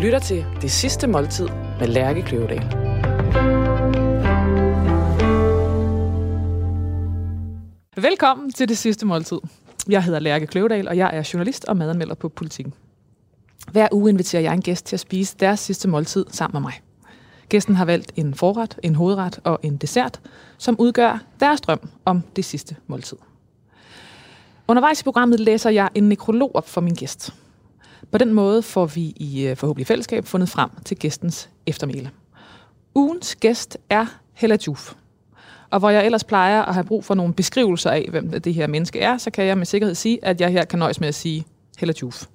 lytter til Det Sidste Måltid med Lærke Kløvedal. Velkommen til Det Sidste Måltid. Jeg hedder Lærke Kløvedal, og jeg er journalist og madanmelder på Politiken. Hver uge inviterer jeg en gæst til at spise deres sidste måltid sammen med mig. Gæsten har valgt en forret, en hovedret og en dessert, som udgør deres drøm om det sidste måltid. Undervejs i programmet læser jeg en nekrolog op for min gæst. På den måde får vi i øh, forhåbentlig fællesskab fundet frem til gæstens eftermæle. Ugens gæst er Hella Juf. Og hvor jeg ellers plejer at have brug for nogle beskrivelser af, hvem det her menneske er, så kan jeg med sikkerhed sige, at jeg her kan nøjes med at sige Hella Juf.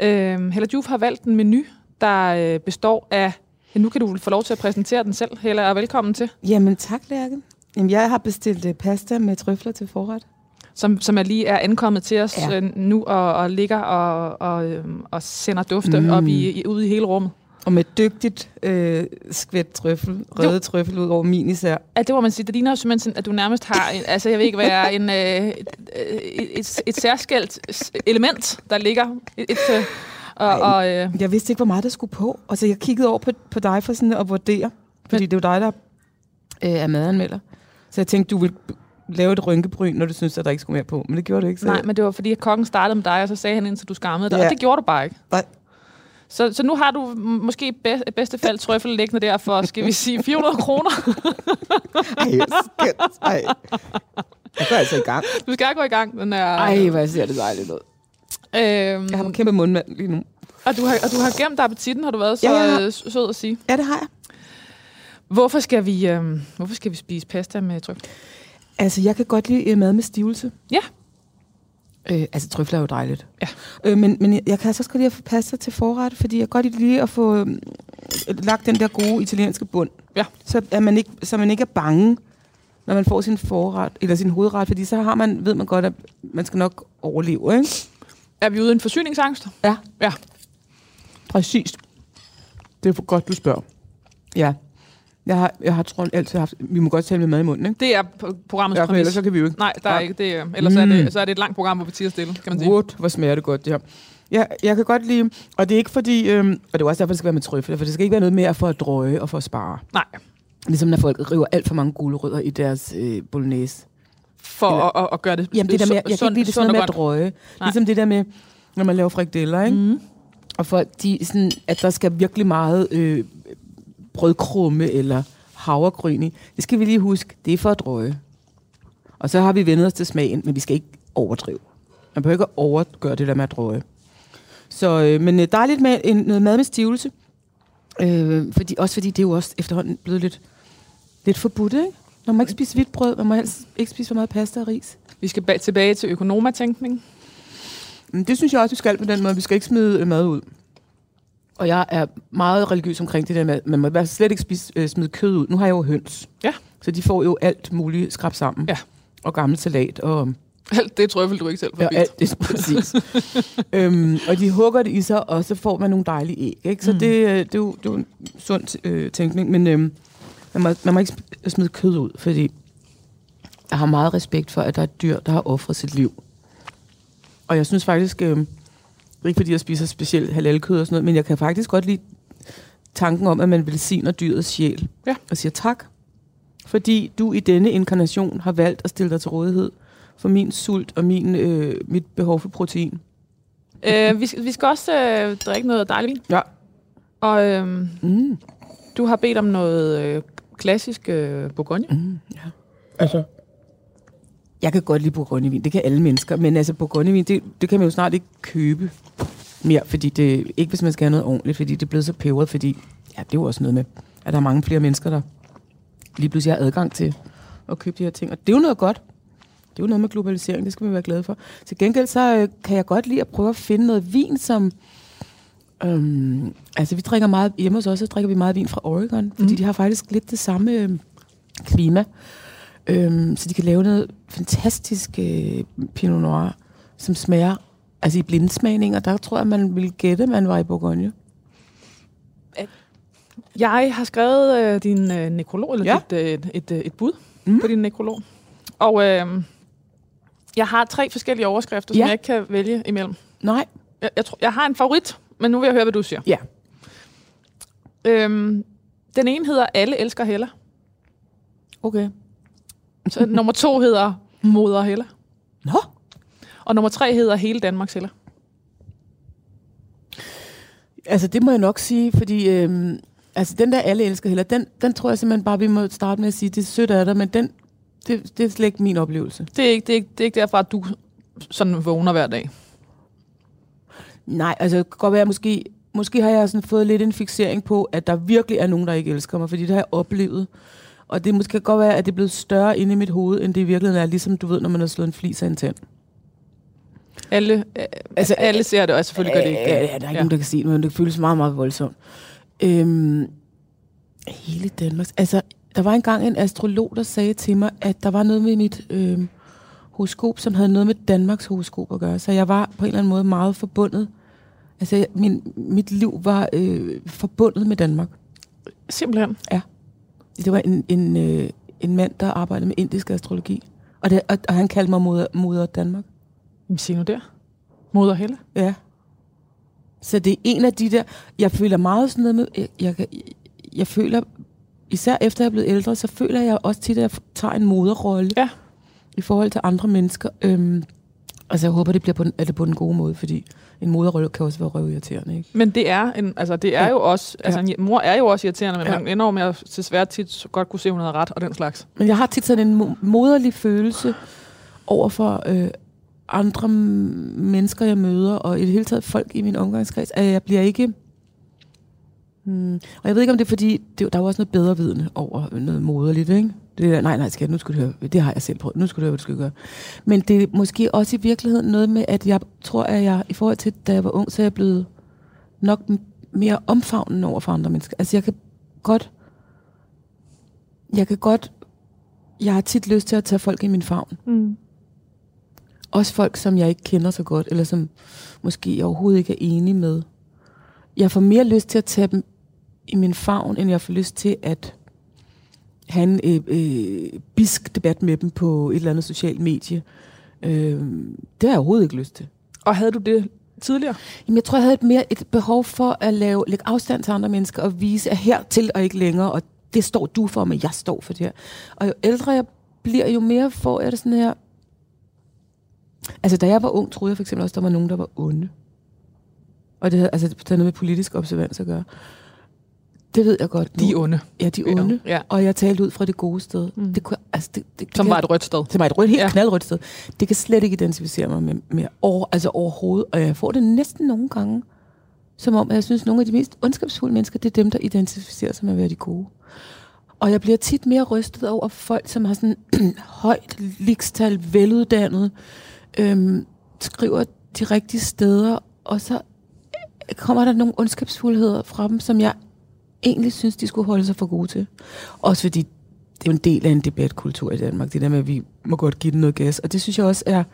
Øh, Hella Juf har valgt en menu, der øh, består af... Ja, nu kan du få lov til at præsentere den selv, Hella, og velkommen til. Jamen tak, Lærke. Jamen, jeg har bestilt øh, pasta med trøfler til forret. Som, som er lige er ankommet til os ja. Øh, nu og, og ligger og, og, øhm, og sender dufte mm. Op i, i, ude i hele rummet. Og med dygtigt øh, skvæt trøffel, røde trøffel ud over min især. Ja, det må man sige. Det ligner jo simpelthen, sådan, at du nærmest har, en, altså jeg ved ikke, hvad er en, øh, et, et, et, et særskilt element, der ligger. Et, et, øh, og, og, øh, Jeg vidste ikke, hvor meget der skulle på. Og så jeg kiggede over på, på dig for sådan at vurdere. Fordi Men- det er jo dig, der øh, er madanmelder. Så jeg tænkte, du ville lave et rynkebryn, når du synes, at der ikke skulle mere på. Men det gjorde du ikke. Så nej, men det var fordi, at kokken startede med dig, og så sagde han, indtil du skammede dig. Ja. Og det gjorde du bare ikke. Nej. Så, så nu har du måske i be- bedste fald trøffel liggende der for, skal vi sige, 400 kroner. Ej, skæmt. Ej. Jeg går altså i gang. Du skal gå i gang. Den er, Ej, hvor ser det dejligt ud. øhm, Jeg har en kæmpe mundmand lige nu. og, du har, og du har gemt appetitten, har du været så Ja, øh, sød at sige. Ja, det har jeg. Hvorfor skal vi, øh, hvorfor skal vi spise pasta med trøffel? Altså, jeg kan godt lide øh, mad med stivelse. Ja. Øh, altså, trøfler er jo dejligt. Ja. Øh, men, men jeg, kan altså også godt lide at få pasta til forret, fordi jeg kan godt lide at få øh, lagt den der gode italienske bund. Ja. Så, er man ikke, så man ikke er bange, når man får sin forret, eller sin hovedret, fordi så har man, ved man godt, at man skal nok overleve, ikke? Er vi ude i en forsyningsangst? Ja. Ja. Præcis. Det er for godt, du spørger. Ja. Jeg har, jeg har tror altid haft, vi må godt tale med mad i munden, ikke? Det er programmets Ja, præmis. ellers så kan vi jo ikke. Nej, der er Ja. ikke det. er- Ellers mm. er, Mm. det, så er det et langt program, hvor vi tiger stille, kan man sige. What, hvor smager det godt, det her. Ja, jeg kan godt lide, og det er ikke fordi, øhm, og det er også derfor, det skal være med trøffel, for det skal ikke være noget mere for at drøje og for at spare. Nej, Ligesom når folk river alt for mange gulerødder i deres øh, bolognese. for Eller- at, at, gøre det Jamen det der med, jeg kan ikke lide det sådan noget med at drøje. Nej. Ligesom det der med, når man laver frikadeller, ikke? Mm. Og folk, de, sådan, at der skal virkelig meget øh, brødkrumme eller havregryn i. Det skal vi lige huske, det er for at drøje. Og så har vi vendet os til smagen, men vi skal ikke overdrive. Man behøver ikke overgøre det der med at drøje. Så, øh, men øh, dejligt med en, noget mad med stivelse. Øh, fordi, også fordi det er jo også efterhånden blevet lidt, lidt forbudt, ikke? Man må ikke spise hvidt brød, man må helst ikke spise for meget pasta og ris. Vi skal ba- tilbage til økonomatænkning. Men det synes jeg også, vi skal på den måde. Vi skal ikke smide øh, mad ud. Og jeg er meget religiøs omkring det der med, at man må slet ikke spise, øh, smide kød ud. Nu har jeg jo høns. Ja. Så de får jo alt muligt skrab sammen. Ja. Og gammel salat og, Alt det trøffel, du ikke selv får ja, alt det præcis. øhm, og de hugger det i sig, og så får man nogle dejlige æg. Ikke? Så Mm. det, øh, det, er jo, det er jo en sund øh, tænkning. Men øhm, man, må, man må ikke smide kød ud, fordi jeg har meget respekt for, at der er dyr, der har offret sit liv. Og jeg synes faktisk, øh, ikke fordi jeg spiser specielt halalkød og sådan noget, men jeg kan faktisk godt lide tanken om, at man vil sige dyrets sjæl. Ja. Og siger tak, fordi du i denne inkarnation har valgt at stille dig til rådighed for min sult og min, øh, mit behov for protein. Øh, vi, skal, vi skal også øh, drikke noget dejligt vin. Ja. Og øh, Mm. du har bedt om noget øh, klassisk øh, Bourgogne. Mm, ja. Altså, jeg kan godt lide bourgognevin, det kan alle mennesker, men altså bourgognevin, det, det kan man jo snart ikke købe mere, fordi det, ikke hvis man skal have noget ordentligt, fordi det er blevet så peberet, fordi, ja, det er jo også noget med, at der er mange flere mennesker, der lige pludselig har adgang til at købe de her ting, og det er jo noget godt. Det er jo noget med globalisering, det skal vi være glade for. Til gengæld så øh, kan jeg godt lide at prøve at finde noget vin, som... Øhm, altså vi drikker meget, hjemme hos os, så drikker vi meget vin fra Oregon, fordi Mhm. de har faktisk lidt det samme øh, klima. Øhm, så de kan lave noget fantastisk øh, Pinot Noir, som smager, altså i blindsmagning, og der tror jeg, man ville gætte, at man var i Bourgogne. Jeg har skrevet øh, din øh, nekrolog, eller Ja. dit, øh, et, øh, et bud Mm. på din nekrolog. Og øh, jeg har tre forskellige overskrifter, som Ja. jeg ikke kan vælge imellem. Nej. Jeg, jeg, tror, jeg har en favorit, men nu vil jeg høre, hvad du siger. Ja. Øhm, den ene hedder Alle elsker Hella. Okay. Så nummer to hedder Moder Hella. Nå? Og nummer tre hedder Hele Danmarks Hella. Altså, det må jeg nok sige, fordi... Øhm, altså, den der alle elsker heller, den, den tror jeg simpelthen bare, vi må starte med at sige, det er sødt af dig, men den, det, det er slet ikke min oplevelse. Det er ikke, det er ikke, det er ikke derfra, at du sådan vågner hver dag. Nej, altså, det kan godt være, måske, måske har jeg sådan fået lidt en fixering på, at der virkelig er nogen, der ikke elsker mig, fordi det har jeg oplevet. Og det måske godt være, at det er blevet større inde i mit hoved, end det i virkeligheden er, ligesom du ved, når man har slået en flis af en tand. Alle, øh, altså, alle ser det, og selvfølgelig gør det ikke. Ja, der er ikke ja. nogen, der kan sige det, men det føles meget, meget voldsomt. Øhm, hele Danmark. Altså, der var engang en astrolog, der sagde til mig, at der var noget med mit øhm, horoskop, som havde noget med Danmarks horoskop at gøre. Så jeg var på en eller anden måde meget forbundet. Altså, min, mit liv var øh, forbundet med Danmark. Simpelthen. Ja. Det var en, en, øh, en mand, der arbejdede med indisk astrologi. Og, det, og, og han kaldte mig moder, moder Danmark. Jamen, sig nu der. Moder Helle. Ja. Så det er en af de der, jeg føler meget sådan noget med, jeg, jeg, jeg, jeg føler, især efter jeg er blevet ældre, så føler jeg også tit, at jeg tager en moderrolle Ja. i forhold til andre mennesker. Øhm, altså jeg håber, det bliver på den, er det på den gode måde, fordi en moderrolle kan også være røvirriterende, ikke? Men det er, en, altså, det er Ja. jo også, altså en mor er jo også irriterende, men Ja. ja. man ender jo med at desværre tit godt kunne se, at hun havde ret, og den slags. Men jeg har tit sådan en mo- moderlig følelse over for øh, andre mennesker, jeg møder, og i det hele taget folk i min omgangskreds, at jeg bliver ikke... Hmm, og jeg ved ikke, om det er fordi, det, der er jo også noget bedre vidne over noget moderligt, ikke? Det nej, nej, skat, nu skal du høre. Det har jeg selv prøvet. Nu skal du høre, hvad du skal gøre. Men det er måske også i virkeligheden noget med, at jeg tror, at jeg, i forhold til, da jeg var ung, så er jeg blevet nok mere omfavnende over for andre mennesker. Altså, jeg kan godt... Jeg kan godt... Jeg har tit lyst til at tage folk i min favn. Mm. Også folk, som jeg ikke kender så godt, eller som måske jeg overhovedet ikke er enig med. Jeg får mere lyst til at tage dem i min favn, end jeg får lyst til at have en øh, øh, bisk debat med dem på et eller andet socialt medie. Øh, det har jeg overhovedet ikke lyst til. Og havde du det tidligere? Jamen, jeg tror, jeg havde et mere et behov for at lave, lægge afstand til andre mennesker og vise, at hertil og ikke længere, og det står du for, men jeg står for det her. Og jo ældre jeg bliver, jo mere får jeg det sådan her... Altså, da jeg var ung, troede jeg for eksempel også, der var nogen, der var onde. Og det havde, altså, det havde noget med politisk observans at gøre. Det ved jeg godt nu. De er onde. Ja, de onde. Ja. Og jeg talte ud fra det gode sted. Mm. Det kunne, altså, det, det, det Som kan- var et rødt sted. som er et rødt, helt Ja. ja. knaldrødt sted. Det kan slet ikke identificere mig med, med over, altså overhovedet. Og jeg får det næsten nogle gange, som om, at jeg synes, at nogle af de mest ondskabsfulde mennesker, det er dem, der identificerer sig med at være de gode. Og jeg bliver tit mere rystet over folk, som har sådan højt likstal, veluddannet, øhm, skriver de rigtige steder, og så kommer der nogle ondskabsfuldheder fra dem, som jeg egentlig synes, de skulle holde sig for gode til. Også fordi det er jo en del af en debatkultur i Danmark, det der med, at vi må godt give den noget gas. Og det synes jeg også er,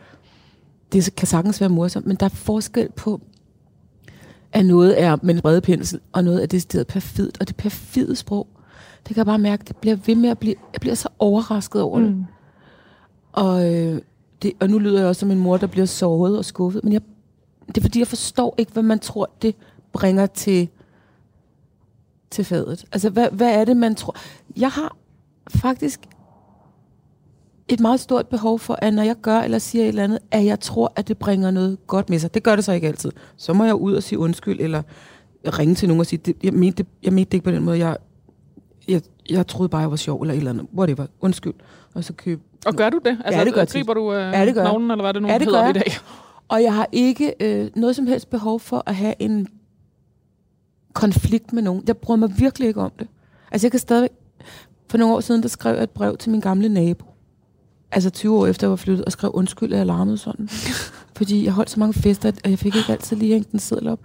det kan sagtens være morsomt, men der er forskel på, at noget er med en brede pensel, og noget er decideret perfidt. Og det perfide sprog, det kan jeg bare mærke, det bliver ved med at blive, jeg bliver så overrasket over det. Mm. Og, øh, det. og nu lyder jeg også som en mor, der bliver såret og skuffet, men jeg, det er fordi, jeg forstår ikke, hvad man tror, det bringer til, til fadet. Altså, hvad, hvad er det, man tror? Jeg har faktisk et meget stort behov for, at når jeg gør eller siger et eller andet, at jeg tror, at det bringer noget godt med sig. Det gør det så ikke altid. Så må jeg ud og sige undskyld, eller ringe til nogen og sige, det, jeg, mente det, jeg mente det ikke på den måde. Jeg, jeg, jeg troede bare, jeg var sjov, eller et eller andet. Whatever. Undskyld. Og så køb. Og gør du det? Altså, det gør griber du øh, Ja, det gør knoglen, eller hvad det nu Ja, det hedder gør i dag? Og jeg har ikke øh, noget som helst behov for at have en konflikt med nogen. Jeg bryder mig virkelig ikke om det. Altså jeg kan stadig... For nogle år siden, der skrev jeg et brev til min gamle nabo. Altså 20 år efter jeg var flyttet, og skrev undskyld, at jeg larmede sådan. Fordi jeg holdt så mange fester, at jeg fik ikke altid lige hængt den seddel op.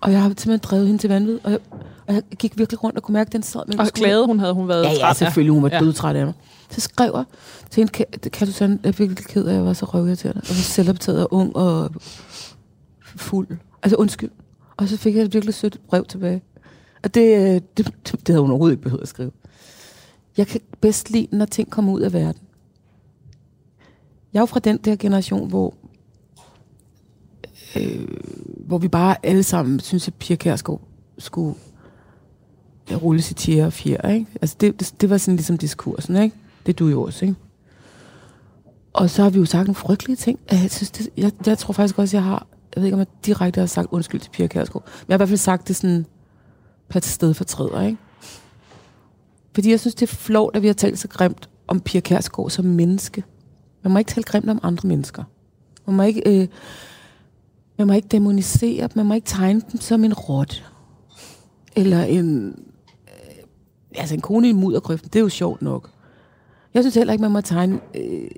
Og jeg har simpelthen drevet hende til vanvid. Og jeg, og jeg gik virkelig rundt og kunne mærke, at den sad med Og klagede hun, havde hun været Ja, ja, træt selvfølgelig. Hun var Ja. ja. dødtræt af mig. Så skrev jeg til hende, kan, kan du sådan, jeg er virkelig ked af, at jeg var så røvirriterende. Og var selvoptaget og ung og fuld. Altså undskyld. Og så fik jeg et virkelig sødt brev tilbage. Og det, det, det, det havde hun overhovedet ikke behøvet at skrive. Jeg kan bedst lide, når ting kommer ud af verden. Jeg er jo fra den der generation, hvor, øh, hvor vi bare alle sammen synes, at Pia Kærsgaard skulle rulle sit tjære og fjer, ikke? Altså det, det, det var sådan ligesom diskursen, ikke? Det er du jo også, ikke? Og så har vi jo sagt nogle frygtelige ting. Jeg, synes, det, jeg, jeg tror faktisk også, jeg har... Jeg ved ikke, om jeg direkte har sagt undskyld til Pia Kærsgaard. Men jeg har i hvert fald sagt det sådan på et sted for træder, ikke? Fordi jeg synes, det er flot, at vi har talt så grimt om Pia Kærsgaard som menneske. Man må ikke tale grimt om andre mennesker. Man må ikke, øh, man må ikke demonisere dem. Man må ikke tegne dem som en rot. Eller en... Øh, altså en kone i muddergrøften, det er jo sjovt nok. Jeg synes heller ikke, man må tegne øh,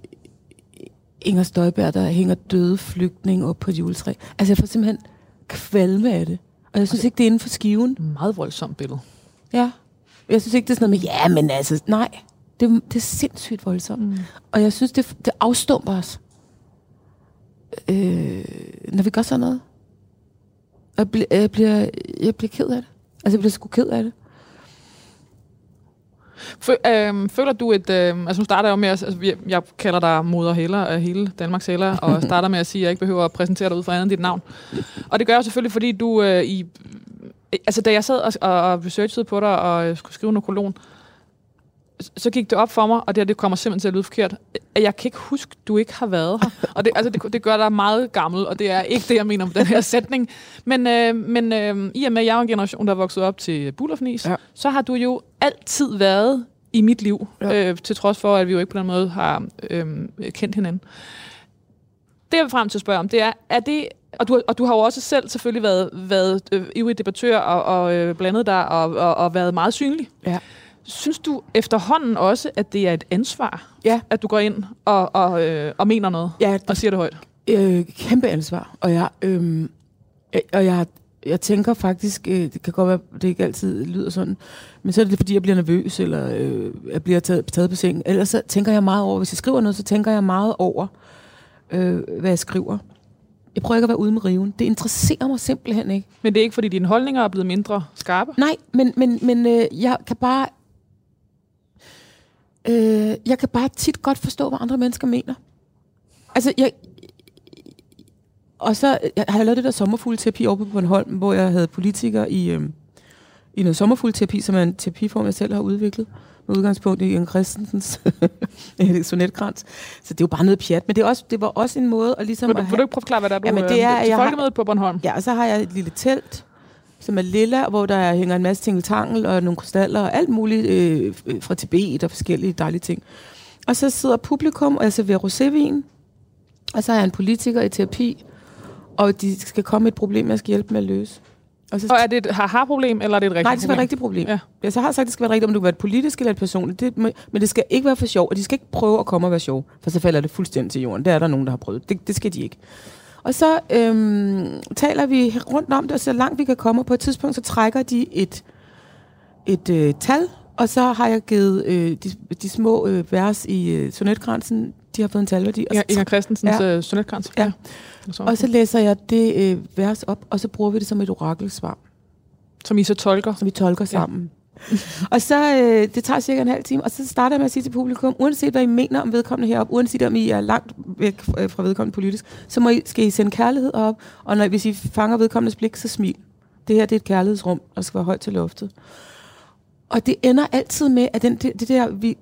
Inger Støjberg, der hænger døde flygtninge op på et juletræ. Altså jeg får simpelthen kvalme af det. Og jeg synes okay. ikke, det er inden for skiven. Meget voldsomt billede. Ja. Jeg synes ikke, det er sådan noget med, ja, men altså, nej. Det, det er sindssygt voldsomt. Mm. Og jeg synes, det, det afstumper os. Øh, når vi gør sådan noget. Jeg, bl- jeg, bliver, jeg bliver ked af det. Altså, jeg bliver sgu ked af det. Øh, føler du et... Øh, altså nu starter jeg jo med, at altså, jeg kalder dig moder heller af hele Danmarks heller, og starter med at sige, at jeg ikke behøver at præsentere dig ud fra andet end dit navn. Og det gør jeg selvfølgelig, fordi du øh, i... Altså da jeg sad og, og researchede på dig og skulle skrive en kolon, så gik det op for mig, og det, her, det kommer simpelthen til at lyde forkert, at jeg kan ikke huske, du ikke har været her. Og det, altså, det, det gør dig meget gammel, og det er ikke det, jeg mener med den her sætning. Men, øh, men øh, i og med, at jeg er en generation, der er vokset op til Bullerfnis, ja. så har du jo altid været i mit liv, ja. øh, til trods for, at vi jo ikke på den måde har øh, kendt hinanden. Det, jeg vil frem til at spørge om, det er, er det og du, og du har jo også selv selvfølgelig været, været øh, ivrig debattør og, og øh, blandet dig og, og, og været meget synlig. Ja. Synes du efterhånden også, at det er et ansvar, ja. at du går ind og, og, øh, og mener noget ja, og siger det højt? Øh, kæmpe ansvar. Og jeg, øh, og jeg, jeg tænker faktisk, øh, det kan godt være, det ikke altid lyder sådan, men så er det fordi, jeg bliver nervøs, eller øh, jeg bliver taget, taget på sengen. Ellers så tænker jeg meget over, hvis jeg skriver noget, så tænker jeg meget over, øh, hvad jeg skriver. Jeg prøver ikke at være ude med riven. Det interesserer mig simpelthen ikke. Men det er ikke, fordi dine holdninger er blevet mindre skarpe? Nej, men, men, men øh, jeg kan bare Øh, jeg kan bare tit godt forstå, hvad andre mennesker mener. Altså, jeg... Og så jeg har jeg lavet det der sommerfuglterapi over på Bornholm, hvor jeg havde politikere i, øh, i noget sommerfuglterapi, som er en terapiform, jeg selv har udviklet med udgangspunkt i en Christensens sonetkrans. Så det er jo bare noget pjat, men det, er også, det var også en måde at ligesom... Vil du, vil du ikke prøve at forklare, hvad der er, du jamen, det er, øh, til folkemødet på Bornholm? Ja, og så har jeg et lille telt, som er lilla, hvor der hænger en masse tingeltangel og nogle krystaller og alt muligt øh, fra Tibet og forskellige dejlige ting. Og så sidder publikum, og jeg serverer rosévin, og så er jeg en politiker i terapi, og de skal komme med et problem, jeg skal hjælpe med at løse. Og, så og er det et har-problem, eller er det et rigtigt problem? Nej, det skal være et rigtigt problem. Ja. Jeg så har sagt, at det skal være rigtigt, om det kan være et politisk eller et personligt. Det, men det skal ikke være for sjov, og de skal ikke prøve at komme og være sjov, for så falder det fuldstændig til jorden. Det er der nogen, der har prøvet. Det, det skal de ikke. Og så øhm, taler vi rundt om det, og så langt vi kan komme, og på et tidspunkt så trækker de et, et øh, tal, og så har jeg givet øh, de, de små øh, vers i øh, sonetgrænsen, de har fået en talværdi. Ja, Inger Christensens ja. øh, sonetgrænse. Ja. ja. Og så læser jeg det øh, vers op, og så bruger vi det som et orakelsvar. Som I så tolker? Som vi tolker sammen. Ja. og så, øh, det tager cirka en halv time, og så starter jeg med at sige til publikum, uanset hvad I mener om vedkommende heroppe, uanset om I er langt væk øh, fra vedkommende politisk, så må I, skal I sende kærlighed op, og når, hvis I fanger vedkommendes blik, så smil. Det her det er et kærlighedsrum, og det skal være højt til loftet. Og det ender altid med, at den, det, det der, vi,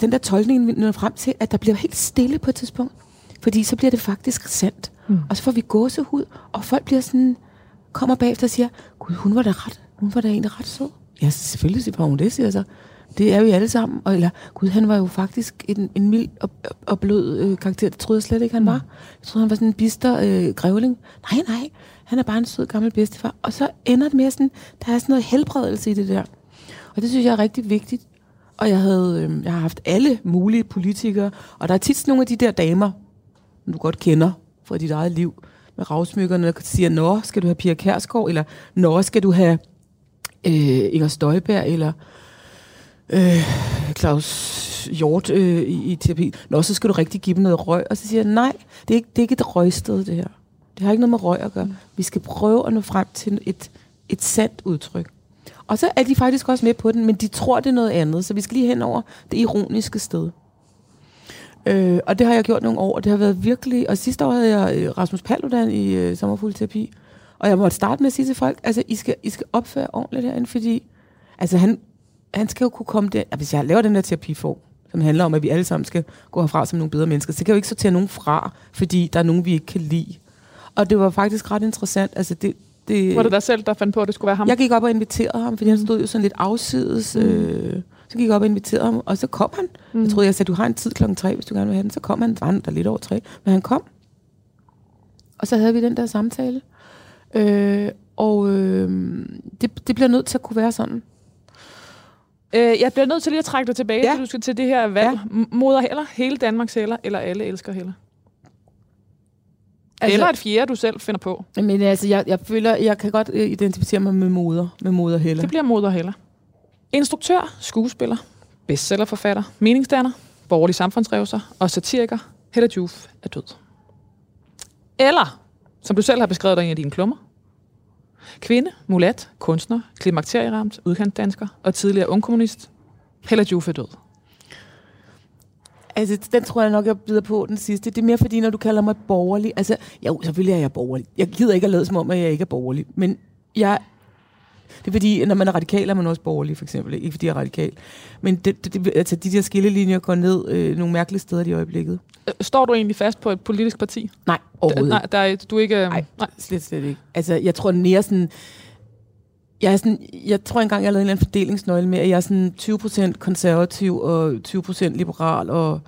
den der tolkning, vi når frem til, at der bliver helt stille på et tidspunkt. Fordi så bliver det faktisk sandt. Mm. Og så får vi gåsehud, og folk bliver sådan, kommer bagefter og siger, gud, hun var da ret, hun var da egentlig ret sød. Ja, selvfølgelig var hun det, siger så. Det er vi alle sammen. Og, eller, gud, han var jo faktisk en, en mild og, og blød øh, karakter. Det troede jeg slet ikke, han mm. var. Jeg troede, han var sådan en bister øh, grævling. Nej, nej. Han er bare en sød gammel bedstefar. Og så ender det med sådan, der er sådan noget helbredelse i det der. Og det synes jeg er rigtig vigtigt. Og jeg, havde, øh, jeg har haft alle mulige politikere. Og der er tit nogle af de der damer, som du godt kender fra dit eget liv, med ravsmykkerne, der siger, Nå, skal du have Pia Kærsgaard? Eller Nå, skal du have øh, Inger Støjberg eller øh, Claus Hjort øh, i, i terapi. Nå, så skal du rigtig give dem noget røg. Og så siger jeg, nej, det er, ikke, det er ikke et røgsted, det her. Det har ikke noget med røg at gøre. Mm. Vi skal prøve at nå frem til et, et sandt udtryk. Og så er de faktisk også med på den, men de tror, det er noget andet. Så vi skal lige hen over det ironiske sted. Øh, og det har jeg gjort nogle år, og det har været virkelig... Og sidste år havde jeg øh, Rasmus Paludan i øh, terapi. Og jeg måtte starte med at sige til folk, altså, I skal, I skal opføre ordentligt herinde, fordi Altså, han, han skal jo kunne komme der... Hvis jeg laver den der terapiform, som handler om, at vi alle sammen skal gå herfra som nogle bedre mennesker, så kan jeg jo ikke sortere nogen fra, fordi der er nogen, vi ikke kan lide. Og det var faktisk ret interessant. Altså, det, det, Var det dig selv, der fandt på, at det skulle være ham? jeg gik op og inviterede ham, fordi han stod jo sådan lidt afsides. Mm. Øh, så gik jeg op og inviterede ham, og så kom han. Mm. Jeg troede, jeg sagde, du har en tid klokken tre, hvis du gerne vil have den. Så kom han, var han der lidt over tre, men han kom. Og så havde vi den der samtale. Øh, og øh, det, det bliver nødt til at kunne være sådan. Øh, jeg bliver nødt til lige at trække dig tilbage, Ja. du skal til det her valg. Ja. Moder heller, hele Danmarks heller, eller alle elsker heller. Altså, eller et fjerde, du selv finder på. Men altså, jeg, jeg føler, jeg kan godt øh, identificere mig med moder, med moder heller. Det bliver moder heller. Instruktør, skuespiller, bestsellerforfatter, meningsdanner, borgerlig samfundsrevser og satiriker Hella Juf er død. Eller, som du selv har beskrevet dig i en af dine klummer, kvinde, mulat, kunstner, klimakterieramt, udkantdansker og tidligere ungkommunist, Hella Juf er død. Altså, den tror jeg nok, jeg bider på den sidste. Det er mere fordi, når du kalder mig borgerlig. Altså, jo, selvfølgelig er jeg borgerlig. Jeg gider ikke at lade som om, at jeg ikke er borgerlig. Men jeg... Det er fordi, når man er radikal, er man også borgerlig, for eksempel. Ikke fordi jeg er radikal. Men det, det, det, altså, de der skillelinjer går ned øh, nogle mærkelige steder i øjeblikket. Øh, Står du egentlig fast på et politisk parti? Nej, overhovedet Nej, der er, du er ikke... Nej. nej. Slet, slet ikke. Altså, jeg tror mere sådan... Jeg, er sådan, jeg tror engang, jeg lavede en eller anden fordelingsnøgle med, at jeg er sådan 20% konservativ og 20% liberal, og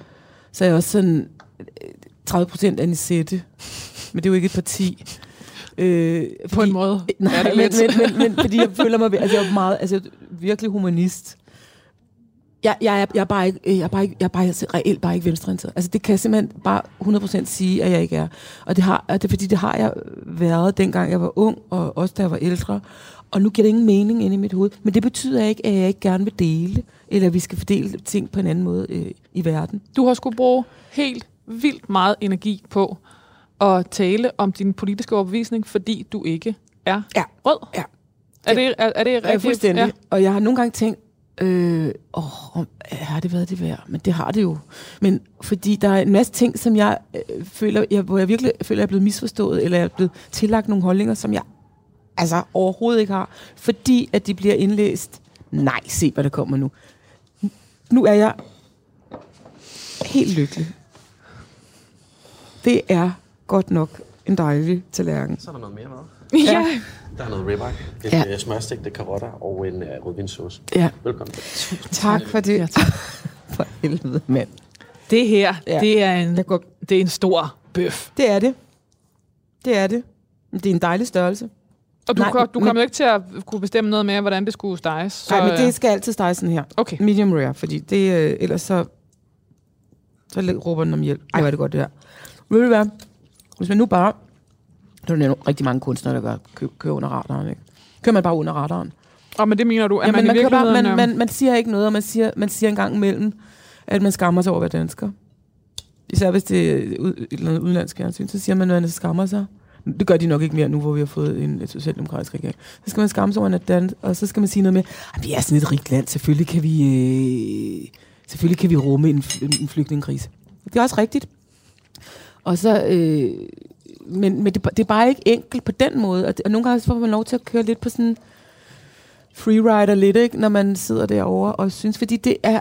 så er jeg også sådan øh, 30% anisette. Men det er jo ikke et parti. Øh, På en måde. Nej, er det men, lidt. men, men, men, fordi jeg føler mig... Altså, jeg er meget... Altså, virkelig humanist. Jeg, jeg, er, jeg, er bare ikke, jeg, er bare ikke, jeg er bare reelt bare ikke venstreorienteret. Altså, det kan jeg simpelthen bare 100% sige, at jeg ikke er. Og det, har, og det er fordi, det har jeg været, dengang jeg var ung, og også da jeg var ældre. Og nu giver det ingen mening inde i mit hoved. Men det betyder ikke, at jeg ikke gerne vil dele, eller at vi skal fordele ting på en anden måde øh, i verden. Du har skulle bruge helt vildt meget energi på at tale om din politiske overbevisning, fordi du ikke er Ja. rød. Ja. Er det, er, er det Ja, rigtigt? fuldstændig. Ja. Ja. Og jeg har nogle gange tænkt, øh, åh, har det været det værd? Men det har det jo. Men fordi der er en masse ting, som jeg øh, føler, jeg, hvor jeg virkelig føler, jeg er blevet misforstået, eller jeg er blevet tillagt nogle holdninger, som jeg altså overhovedet ikke har, fordi at de bliver indlæst. Nej, se hvad der kommer nu. Nu er jeg helt lykkelig. Det er godt nok en dejlig tallerken. Så er der noget mere med. ja. Der er noget ribeye, et Ja. smørstegte karotter og en uh, rødvinssauce. Ja, Velkommen tak for det. Ja, tak. For helvede, mand. Det her, Ja. det, er en, går det er en stor bøf. Det er det. Det er det. Men Det er en dejlig størrelse. Og du, Nej, kom, du men- kom jo ikke til at kunne bestemme noget med, hvordan det skulle steges. Så, Nej, men øh, det skal altid stege sådan her. Okay. Medium rare, fordi det, øh, ellers så, så råber den om hjælp. Ej, hvor er det godt det her. Ved du hvad? Hvis man nu bare... Der er jo rigtig mange kunstnere, der gør, kø, kører under radaren, ikke? Kører man bare under radaren? Og men det mener du, at Ja, man, man, i bare, man, øhm, man, man siger ikke noget, og man siger, man siger en gang imellem, at man skammer sig over at være dansker. Især hvis det er et eller andet udenlandsk fjernsyn, så siger man, at man skammer sig. Det gør de nok ikke mere nu, hvor vi har fået en et socialdemokratisk regering. Så skal man skamme sig over, at dan, og så skal man sige noget med, at vi er sådan et rigt land, selvfølgelig kan vi, øh, selvfølgelig kan vi rumme en, en flygtningekrise. Det er også rigtigt. Og så, øh, men, men det, det er bare ikke enkelt på den måde, og, det, og nogle gange så får man lov til at køre lidt på sådan freerider lidt, ikke, når man sidder derovre og synes, fordi det er,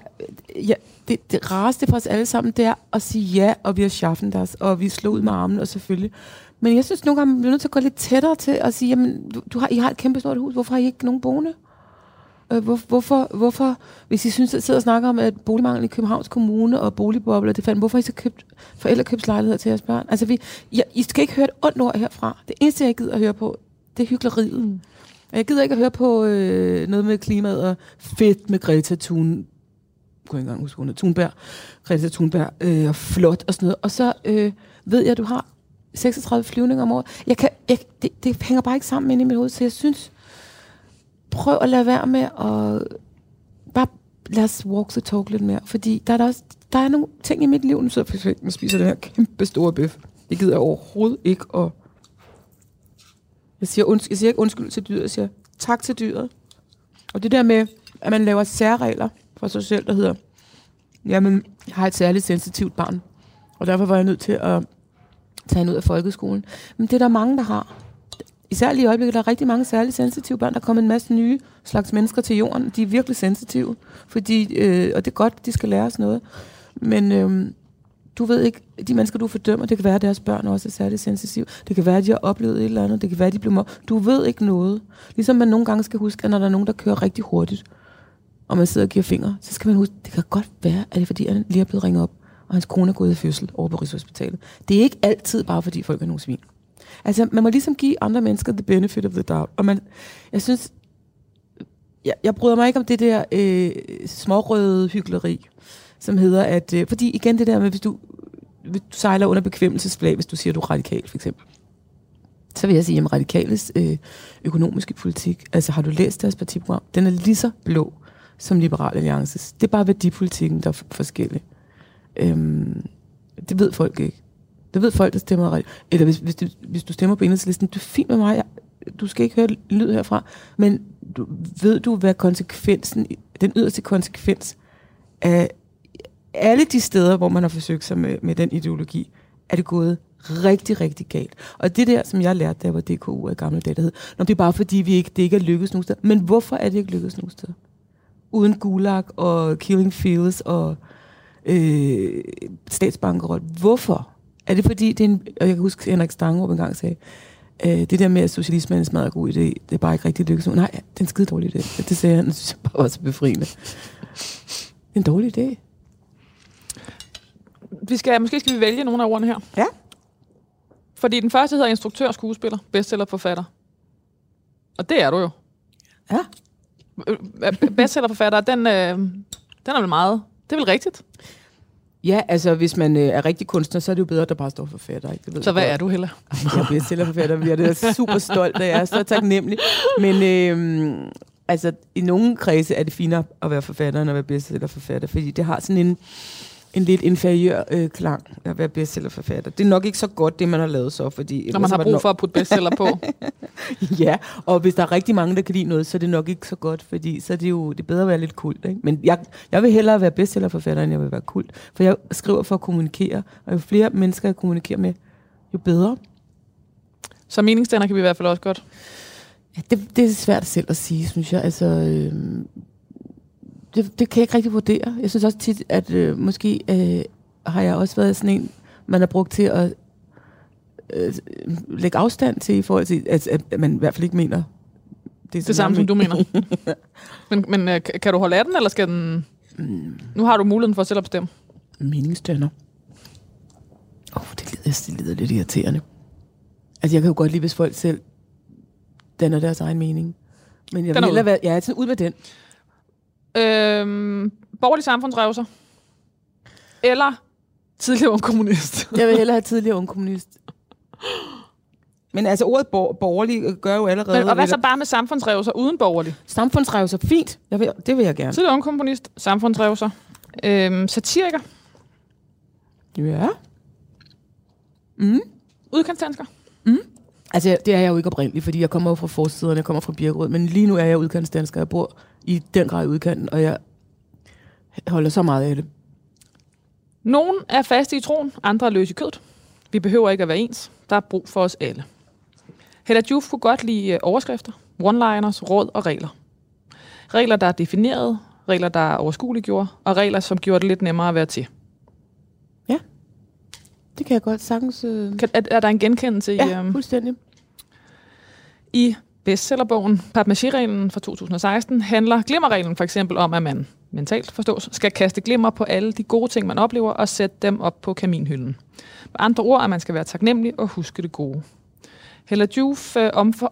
ja, det, det rareste for os alle sammen, det er at sige ja, og vi har schaffen deres, og vi slår ud med armen, og selvfølgelig. Men jeg synes nogle gange, man bliver nødt til at gå lidt tættere til at sige, jamen, du, du har, I har et kæmpe stort hus, hvorfor har I ikke nogen boende? Øh, hvor, hvorfor, hvorfor, hvis I synes, at sidder og snakker om, at boligmangel i Københavns Kommune og boligbobler, det fandt, hvorfor I så købt forældrekøbslejligheder til jeres børn? Altså, vi, ja, I skal ikke høre et ondt ord herfra. Det eneste, jeg gider at høre på, det er hyggeleriet. Mm. Jeg gider ikke at høre på øh, noget med klimaet og fedt med Greta Thun, jeg kunne ikke engang huske, hun er Thunberg, Greta Thunberg, øh, og flot og sådan noget. Og så øh, ved jeg, at du har 36 flyvninger om året. Jeg kan, jeg, det, det hænger bare ikke sammen inde i mit hoved, så jeg synes, prøv at lade være med at bare lad os walk the talk lidt mere. Fordi der er, der også, der er nogle ting i mit liv, nu sidder jeg perfekt og spiser den her kæmpe store bøf. Det gider jeg overhovedet ikke at... Jeg siger, unds- jeg siger ikke undskyld til dyret, jeg siger tak til dyret. Og det der med, at man laver særregler for sig selv, der hedder, jamen, jeg har et særligt sensitivt barn, og derfor var jeg nødt til at tage hende ud af folkeskolen. Men det er der mange, der har især lige i øjeblikket, der er rigtig mange særligt sensitive børn. Der kommer en masse nye slags mennesker til jorden. De er virkelig sensitive, fordi, øh, og det er godt, de skal lære os noget. Men øh, du ved ikke, de mennesker, du fordømmer, det kan være, at deres børn også er særligt sensitive. Det kan være, at de har oplevet et eller andet. Det kan være, at de bliver mobbet. Du ved ikke noget. Ligesom man nogle gange skal huske, at når der er nogen, der kører rigtig hurtigt, og man sidder og giver fingre, så skal man huske, det kan godt være, at det er fordi, han lige er blevet ringet op, og hans kone er gået i fødsel over på Rigshospitalet. Det er ikke altid bare, fordi folk er nogle svin. Altså, man må ligesom give andre mennesker the benefit of the doubt. Og man, jeg synes, jeg, jeg bryder mig ikke om det der øh, smårøde hyggeleri, som hedder, at... Øh, fordi igen det der med, hvis du, hvis du sejler under bekvemmelsesflag, hvis du siger, du er radikal, for eksempel. Så vil jeg sige, at radikales øh, økonomiske politik, altså har du læst deres partiprogram, den er lige så blå som Liberal Alliances. Det er bare værdipolitikken, der er forskellig. Øhm, det ved folk ikke. Det ved folk, der stemmer. Eller hvis, hvis, du, hvis du stemmer på enhedslisten, det er fint med mig. Jeg, du skal ikke høre lyd herfra. Men du, ved du, hvad konsekvensen, den yderste konsekvens af alle de steder, hvor man har forsøgt sig med, med den ideologi, er det gået rigtig, rigtig galt. Og det der, som jeg lærte, da jeg var DKU af gamle dage, der hed, det er bare fordi, vi ikke, det ikke er lykkedes nogen steder. Men hvorfor er det ikke lykkedes nogen steder? Uden Gulag og Killing Fields og øh, statsbankerot. Hvorfor? Er det fordi, det er en, og jeg kan huske, Henrik Stangerup engang sagde, øh, det der med, at socialisme er en smadret god idé, det er bare ikke rigtig lykkedes. Nej, det er en skide dårlig idé. Det sagde han, det synes jeg bare var så befriende. Det er en dårlig idé. Vi skal, måske skal vi vælge nogle af ordene her. Ja. Fordi den første hedder instruktør, skuespiller, bestseller, forfatter. Og det er du jo. Ja. Øh, Bestsellerforfatter, den, øh, den er vel meget... Det er vel rigtigt? Ja, altså hvis man øh, er rigtig kunstner, så er det jo bedre, at der bare står forfatter. Ikke? Det ved Så hvad godt. er du heller? Ej, jeg bliver selverforfatter, jeg er super stolt af, jeg er så taknemmelig. Men øh, altså, i nogle kredse er det finere at være forfatter, end at være bestsellerforfatter, fordi det har sådan en, en lidt inferiør øh, klang at være bestsellerforfatter. Det er nok ikke så godt, det man har lavet så, fordi... Når man har brug nok- for at putte bestseller på. Ja, og hvis der er rigtig mange, der kan lide noget, så er det nok ikke så godt, fordi så er det jo det er bedre at være lidt kult. Ikke? Men jeg, jeg vil hellere være bestsellerforfatter, end jeg vil være kult. For jeg skriver for at kommunikere, og jo flere mennesker jeg kommunikerer med, jo bedre. Så meningsdanner kan vi i hvert fald også godt. Ja, det, det er svært selv at sige, synes jeg. Altså, øh, det, det kan jeg ikke rigtig vurdere. Jeg synes også tit, at øh, måske øh, har jeg også været sådan en, man har brugt til at øh, lægge afstand til, i forhold til, at, at man i hvert fald ikke mener det, Det samme, som du mener. men men øh, kan du holde af den, eller skal den... Nu har du muligheden for at selv at bestemme. Meningsdønner. Åh, oh, det, lyder, det lyder lidt irriterende. Altså, jeg kan jo godt lide, hvis folk selv danner deres egen mening. Men jeg Den vil er hellere være... Ja, sådan ud med den. Øhm, borgerlig samfundsrevser. Eller tidligere ung kommunist. Jeg vil hellere have tidligere ung kommunist. Men altså, ordet bor- borgerlig gør jo allerede... Men, og hvad så bare med samfundsrevser uden borgerlig? Samfundsrev så fint. Jeg vil, det vil jeg gerne. Tidligere ung kommunist, samfundsrevser. Øhm, satiriker, Ja. Mm. udkantsdansker. Altså, det er jeg jo ikke oprindeligt, fordi jeg kommer jo fra forstederne, jeg kommer fra Birkerød, men lige nu er jeg udkantsdansker. Jeg bor i den grad i udkanten, og jeg holder så meget af det. Nogen er faste i troen, andre er løse i kødet. Vi behøver ikke at være ens. Der er brug for os alle. Hella Juf kunne godt lide øh, overskrifter, one-liners, råd og regler. Regler, der er defineret, regler, der er overskueliggjort, og regler, som gjorde det lidt nemmere at være til. Det kan jeg godt sagtens... Øh... Kan, er, er der en genkendelse i, Ja, øhm, fuldstændig. i bestsellerbogen Papmaché-reglen fra 2016 handler glimmerreglen for eksempel om, at man mentalt forstås, skal kaste glimmer på alle de gode ting, man oplever, og sætte dem op på kaminhylden. Med andre ord, at man skal være taknemmelig og huske det gode. Hella Juf øh,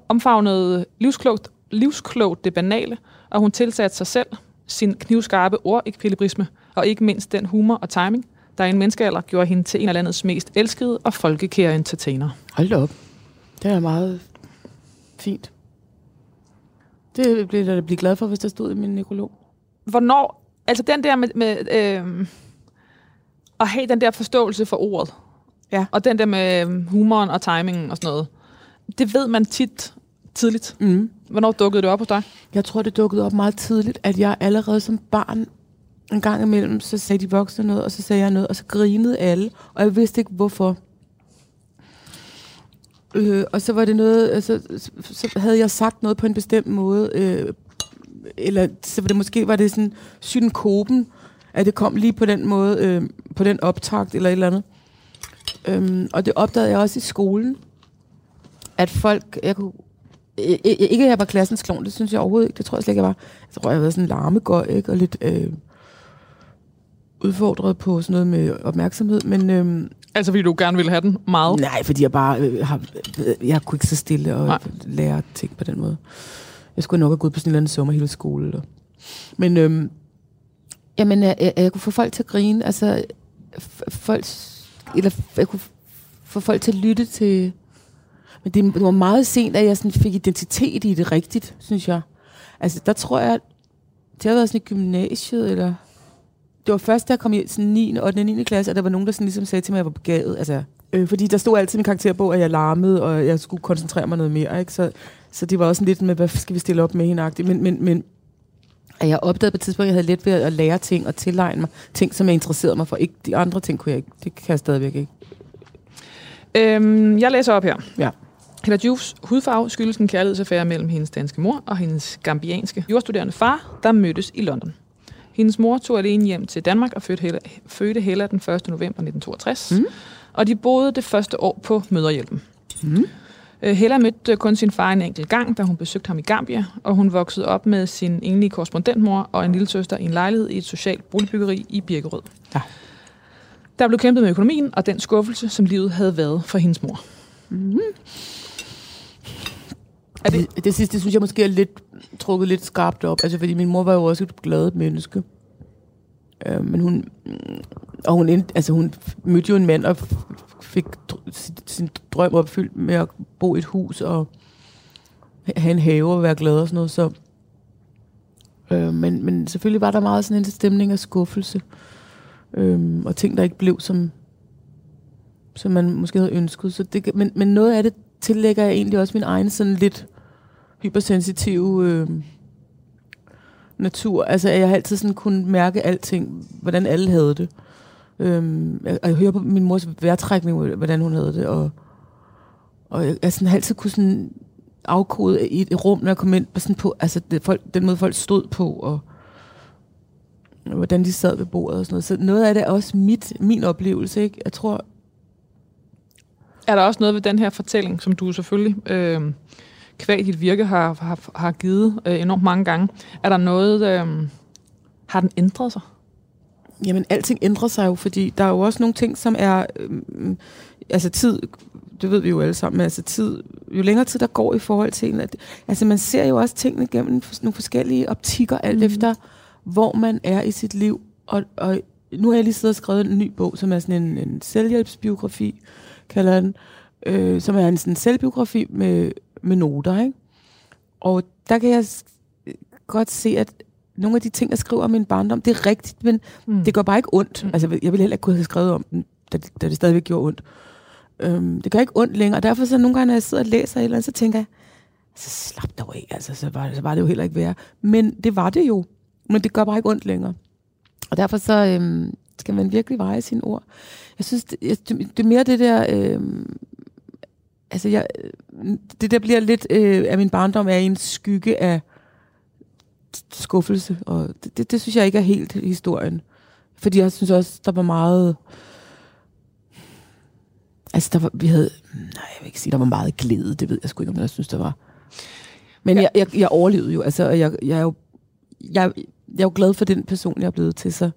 omfavnede livsklogt, livsklogt det banale, og hun tilsatte sig selv sin knivskarpe ordekvilibrisme, og ikke mindst den humor og timing, der i en menneskealder gjorde hende til en af landets mest elskede og folkekære entertainer. Hold da op. Det er meget fint. Det bliver jeg da blive glad for, hvis der stod i min nekrolog. hvornår, altså den der med, med øh, at have den der forståelse for ordet, Ja. og den der med øhm, humoren og timingen og sådan noget, det ved man tit tidligt. Mm. Hvornår dukkede det op hos dig? Jeg tror, det dukkede op meget tidligt, at jeg allerede som barn en gang imellem, så sagde de voksne noget, og så sagde jeg noget, og så grinede alle, og jeg vidste ikke hvorfor. Øh, og så var det noget, altså, så, så havde jeg sagt noget på en bestemt måde, øh, eller så var det måske var det sådan synkopen, at det kom lige på den måde, øh, på den optakt eller et eller andet. Øhm, og det opdagede jeg også i skolen, at folk, jeg kunne, jeg, ikke at jeg var klassens klovn, det synes jeg overhovedet ikke, det tror jeg slet ikke, jeg var. Jeg tror, jeg var sådan larmegøj, ikke, og lidt øh, udfordret på sådan noget med opmærksomhed, men øh, Altså, fordi du gerne ville have den meget. Nej, fordi jeg bare øh, har, øh, jeg kunne ikke så stille og Nej. Lære ting på den måde. Jeg skulle nok have gået på sådan en eller anden sommerhildeskole. Eller. Men øhm, jamen, jeg, jeg, jeg kunne få folk til at grine. Altså, folk, eller jeg kunne få folk til at lytte til... Men det, det var meget sent, at jeg sådan fik identitet i det rigtigt, synes jeg. Altså, der tror jeg, det har været sådan i gymnasiet, eller... Det var først, da jeg kom i sådan 9. og 8. 9. klasse, at der var nogen, der sådan ligesom sagde til mig, at jeg var begavet. Altså, øh, fordi der stod altid i min karakterbog, at jeg larmede, og jeg skulle koncentrere mig noget mere. Ikke? Så, så det var også sådan lidt med, hvad skal vi stille op med hende. Men, men, men at jeg opdagede på et tidspunkt, at jeg havde let ved at lære ting og tilegne mig ting, som jeg interesserede mig for. Ikke de andre ting kunne jeg ikke. Det kan jeg stadigvæk ikke. Øhm, jeg læser op her. Ja. Hella Jufs hudfarve skyldes en kærlighedsaffære mellem hendes danske mor og hendes gambianske jordstuderende far, der mødtes i London. Hendes mor tog alene hjem til Danmark og fødte Hella, fødte Hella den 1. november 1962, Mm. og de boede det første år på Møderhjælpen. Mm. Øh, Hella mødte kun sin far en enkelt gang, da hun besøgte ham i Gambia, og hun voksede op med sin enlige korrespondentmor og en lille søster i en lejlighed i et socialt boligbyggeri i Birkerød. Ja. Der blev kæmpet med økonomien og den skuffelse, som livet havde været for hendes mor. Mm. Er det- det, det sidste synes jeg måske er lidt trukket lidt skarpt op. Altså, fordi min mor var jo også et glad menneske. Øh, men hun, mm, og hun, end- altså, hun mødte jo en mand og fik dr- sin, sin drøm opfyldt med at bo i et hus og have en have og være glad og sådan noget. Så, øh, men, men selvfølgelig var der meget sådan en stemning af skuffelse. Øh, og ting, der ikke blev, som, som man måske havde ønsket. Så det, men, men noget af det tillægger jeg egentlig også min egen sådan lidt hypersensitive øh, natur. Altså, jeg har altid sådan kunne mærke alting, hvordan alle havde det. Øhm, jeg, og jeg hører på min mors vejrtrækning, hvordan hun havde det, og, og jeg, jeg sådan har altid kunne sådan afkode i et rum, når jeg kom ind på, sådan på altså det, folk, den måde, folk stod på, og, og hvordan de sad ved bordet og sådan noget. Så noget af det er også mit, min oplevelse, ikke? Jeg tror, Er der også noget ved den her fortælling, som du selvfølgelig øh, kvæg dit virke har, har, har givet øh, enormt mange gange? Er der noget, øh, har den ændret sig? Jamen, alting ændrer sig jo, fordi der er jo også nogle ting, som er... Øhm, altså tid, det ved vi jo alle sammen, men altså tid, jo længere tid der går i forhold til en, at, altså man ser jo også tingene gennem nogle forskellige optikker, alt mm. efter hvor man er i sit liv. Og, og nu har jeg lige siddet og skrevet en ny bog, som er sådan en, en selvhjælpsbiografi, kalder den, øh, som er en sådan selvbiografi med, med noter, ikke? Og der kan jeg godt se, at nogle af de ting, jeg skriver om min barndom, det er rigtigt, men Mm. det gør bare ikke ondt. Mm. Altså, jeg ville heller ikke kunne have skrevet om den, da, det- da det stadigvæk gjorde ondt. Øhm, det gør ikke ondt længere, og derfor så nogle gange, når jeg sidder og læser et eller andet, så tænker jeg, så slap dog af, altså, så var, så var det jo heller ikke værre. Men det var det jo. Men det gør bare ikke ondt længere. Og derfor så øhm, skal man virkelig veje sine ord. Jeg synes, det, jeg, det er mere det der... Øhm, altså, jeg, det der bliver lidt øh, af min barndom er en skygge af skuffelse, og det, det, det synes jeg ikke er helt historien. Fordi jeg synes også, der var meget... Altså, der var, vi havde... Nej, jeg vil ikke sige, der var meget glæde. Det ved jeg sgu ikke, om jeg synes, der var. Men Ja. jeg, jeg, jeg overlevede jo. Altså, og jeg, jeg er jo... Jeg, jeg er jo glad for den person, jeg er blevet til, så...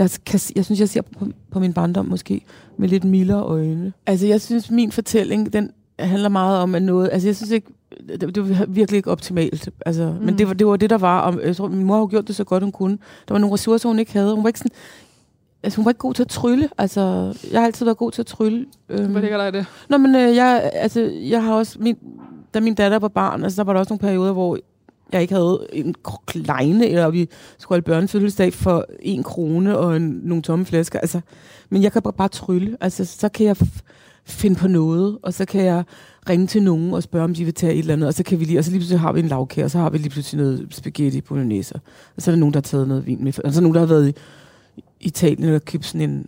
Jeg, kan, jeg synes, jeg ser på, på min barndom måske med lidt mildere øjne. Altså, jeg synes, min fortælling, den handler meget om at noget... Altså, jeg synes ikke... Det, det var virkelig ikke optimalt. Altså, mm. Men det var, det var det, der var. Og jeg tror, min mor har jo gjort det så godt, hun kunne. Der var nogle ressourcer, hun ikke havde. Hun var ikke sådan... Altså, hun var ikke god til at trylle. Altså, jeg har altid været god til at trylle. Øhm, Hvad ligger der i det? Nå, men øh, jeg, altså, jeg har også... Min, da min datter var barn, altså, der var der også nogle perioder, hvor jeg ikke havde en kleine, eller vi skulle holde børnefødselsdag for en krone og en, nogle tomme flasker. Altså, men jeg kan bare, bare trylle. Altså, så kan jeg finde på noget, og så kan jeg ringe til nogen og spørge, om de vil tage et eller andet, og så kan vi lige, og så lige pludselig har vi en lavkage, og så har vi lige pludselig noget spaghetti bolognese. Og så er der nogen, der har taget noget vin med, og så er der nogen, der har været i Italien og købt sådan en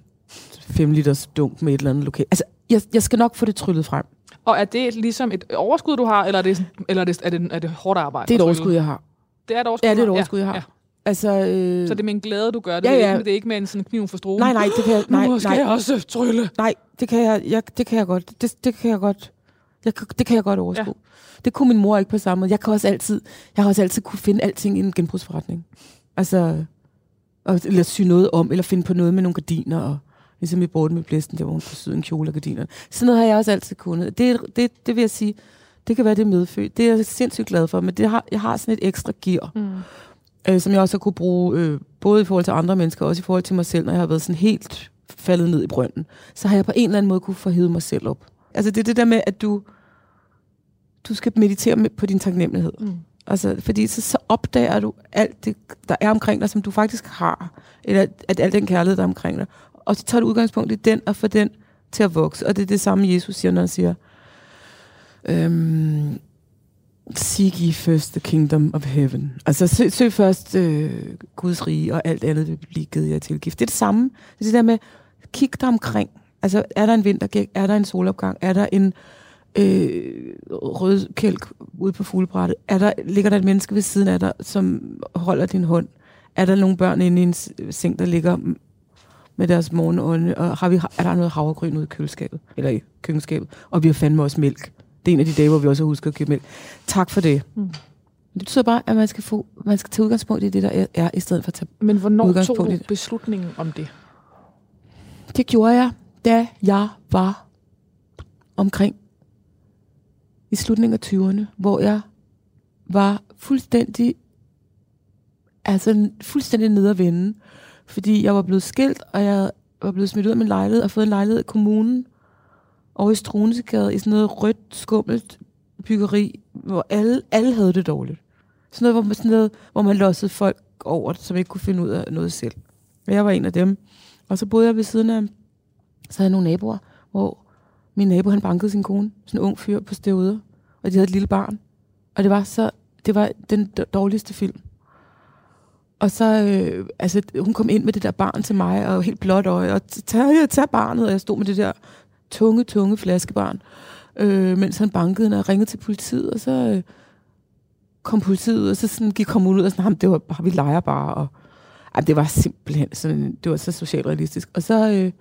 5 liters dunk med et eller andet lokal. Altså, jeg, jeg skal nok få det tryllet frem. Og er det ligesom et overskud, du har, eller er det, sådan- eller er det, er det, er det hårdt arbejde? Det er et at overskud, jeg har. Det er et overskud, Ja, det er et du overskud, jeg har. Ja. Altså, øh, Så det er med en glæde, du gør det. Ja, det, er ja. ikke, det er ikke med en sådan kniv for stroen. nej, nej, det kan jeg, nej, nu skal nej, jeg også trylle. nej, det kan jeg, jeg, det kan jeg godt, det, det kan jeg godt, jeg, kan- det kan jeg godt overskue. Ja. Det kunne min mor ikke på samme måde. Jeg kan også altid, jeg har også altid kunne finde alting i en genbrugsforretning. Altså, og, eller sy noget om, eller finde på noget med nogle gardiner, og ligesom i Borten med blæsten, der hvor hun kunne en kjole og gardiner. Sådan noget har jeg også altid kunnet. Det, det, det vil jeg sige, det kan være det er medfødt. Det er jeg sindssygt glad for, men det har, jeg har sådan et ekstra gear, Mm. øh, som jeg også har kunne bruge, øh, både i forhold til andre mennesker, og også i forhold til mig selv, når jeg har været sådan helt faldet ned i brønden. Så har jeg på en eller anden måde kunne forhede mig selv op. Altså det er det der med, at du, du skal meditere med, på din taknemmelighed. Mm. Altså, fordi så, så opdager du alt det, der er omkring dig, som du faktisk har. Eller at al den kærlighed, der er omkring dig. Og så tager du udgangspunkt i den, og får den til at vokse. Og det er det samme, Jesus siger, når han siger, øhm, Seek ye first the kingdom of heaven. Altså søg, søg først øh, Guds rige, og alt andet vil blive givet jer tilgift. Det er det samme. Det er det der med, kig dig omkring. Altså, er der en vintergæk? Er der en solopgang? Er der en øh, rød kælk ude på fuglebrættet? Er der, ligger der et menneske ved siden af dig, som holder din hånd? Er der nogle børn inde i en seng, der ligger med deres morgenånde? Og har vi, er der noget havregryn ude i køleskabet? Eller i køkkenskabet? Og vi har fandme også mælk. Det er en af de dage, hvor vi også har husket at købe mælk. Tak for det. Mm. Det betyder bare, at man skal, få, man skal tage udgangspunkt i det, der er, i stedet for at tage Men hvornår tog du beslutningen om det? Det gjorde jeg, da jeg var omkring i slutningen af 20'erne, hvor jeg var fuldstændig, altså fuldstændig nede at vende. Fordi jeg var blevet skilt, og jeg var blevet smidt ud af min lejlighed og fået en lejlighed i kommunen over i Strunesegade i sådan noget rødt, skummelt byggeri, hvor alle, alle havde det dårligt. Sådan noget, hvor man, sådan noget, hvor man lossede folk over, som ikke kunne finde ud af noget selv. Og jeg var en af dem. Og så boede jeg ved siden af, så havde jeg nogle naboer, hvor min nabo, han bankede sin kone, sådan en ung fyr på stedet, og de havde et lille barn. Og det var så, det var den dårligste film. Og så, øh, altså, hun kom ind med det der barn til mig, og helt blåt øje, og tager tag barnet, og jeg stod med det der tunge, tunge flaskebarn, øh, mens han bankede, og ringede til politiet, og så øh, kom politiet og så sådan, gik kom ud, og sådan, det var bare, vi leger bare, og jamen, det var simpelthen sådan, det var så socialrealistisk. Og så, øh,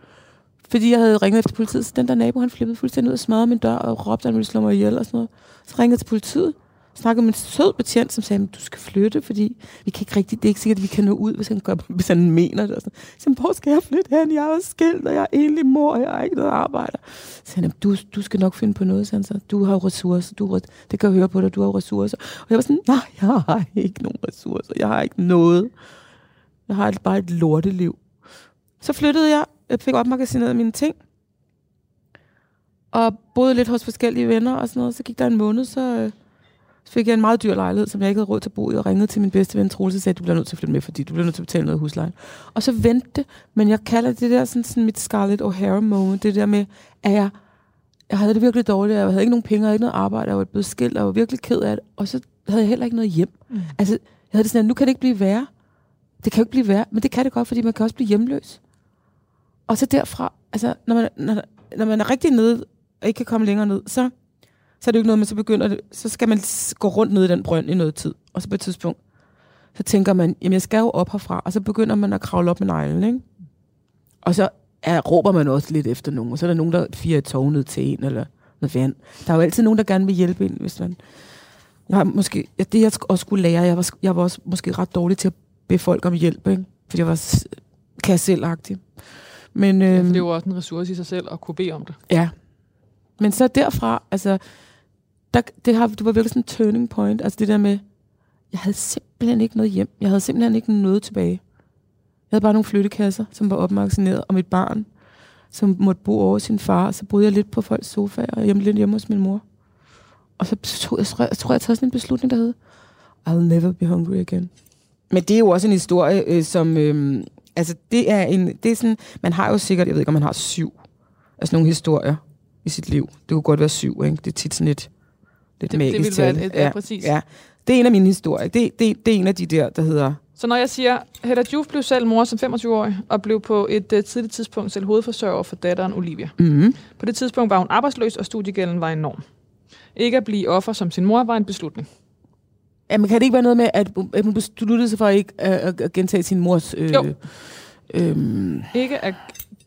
fordi jeg havde ringet efter politiet, så den der nabo, han flippede fuldstændig ud og smadrede min dør, og råbte, at han ville slå mig ihjel og sådan noget. Så ringede jeg til politiet, snakkede med en sød betjent, som sagde, du skal flytte, fordi vi kan ikke rigtig, det er ikke sikkert, at vi kan nå ud, hvis han, gør, hvis han mener det. Og sådan. Så jeg, hvor skal jeg flytte hen? Jeg er jo skilt, og jeg er enlig mor, og jeg har ikke noget arbejde. Så han, du, du skal nok finde på noget, så han så. Du har jo ressourcer, du, det kan jeg høre på dig, du har jo ressourcer. Og jeg var sådan, nej, jeg har ikke nogen ressourcer, jeg har ikke noget. Jeg har et- bare et lorteliv. Så flyttede jeg, jeg fik opmagasineret mine ting, og boede lidt hos forskellige venner og sådan noget. Så gik der en måned, så, øh, så fik jeg en meget dyr lejlighed, som jeg ikke havde råd til at bo i, og ringede til min bedste ven Troels og sagde, du bliver nødt til at flytte med, fordi du bliver nødt til at betale noget af huslejen. Og så vendte det, men jeg kalder det der sådan, sådan mit Scarlett O'Hara moment, det der med, at jeg, jeg havde det virkelig dårligt, jeg havde ikke nogen penge, jeg havde ikke noget arbejde, jeg var blevet skilt, jeg var virkelig ked af det, og så havde jeg heller ikke noget hjem. Mm. Altså, jeg havde det sådan, at nu kan det ikke blive værre. Det kan jo ikke blive værre, men det kan det godt, fordi man kan også blive hjemløs. Og så derfra, altså, når man, når, når man er rigtig nede, og ikke kan komme længere ned, så, så er det jo ikke noget, men så begynder det, så skal man gå rundt ned i den brønd i noget tid. Og så på et tidspunkt, så tænker man, jamen jeg skal jo op herfra, og så begynder man at kravle op med neglen, ikke? Og så er, råber man også lidt efter nogen, og så er der nogen, der firer et tog ned til en, eller noget vand. Der er jo altid nogen, der gerne vil hjælpe en, hvis man... Jeg har måske, ja, det jeg også skulle lære, jeg var, jeg var også måske ret dårlig til at bede folk om hjælp, ikke? Fordi jeg var kasselagtig. Men, Ja, øhm, det er jo også en ressource i sig selv at kunne bede om det. Ja. Men så derfra, altså, der, det, har, det var virkelig sådan en turning point. Altså det der med, jeg havde simpelthen ikke noget hjem. Jeg havde simpelthen ikke noget tilbage. Jeg havde bare nogle flyttekasser, som var opmagasineret, og mit barn, som måtte bo over sin far. Så boede jeg lidt på folks sofa, og hjemme, lidt hjemme hos min mor. Og så tog jeg, jeg tror, jeg tager sådan en beslutning, der hed, I'll never be hungry again. Men det er jo også en historie, øh, som... Øh, altså, det er en... Det er sådan, man har jo sikkert, jeg ved ikke, om man har syv altså nogle historier i sit liv. Det kunne godt være syv, ikke? Det er tit sådan et lidt Det, magisk det vil være et, ja, præcis. Ja, det er en af mine historier. Det, det, det er en af de der, der hedder Så når jeg siger, Hedda Juf blev selv mor som 25-årig, og blev på et uh, tidligt tidspunkt selv hovedforsørger for datteren Olivia. Mm-hmm. På det tidspunkt var hun arbejdsløs, og studiegælden var enorm. Ikke at blive offer som sin mor var en beslutning. Jamen, kan det ikke være noget med, at hun- besluttede sig for ikke at, at, gentage sin mors... Øh, Jo. Øhm, Ikke at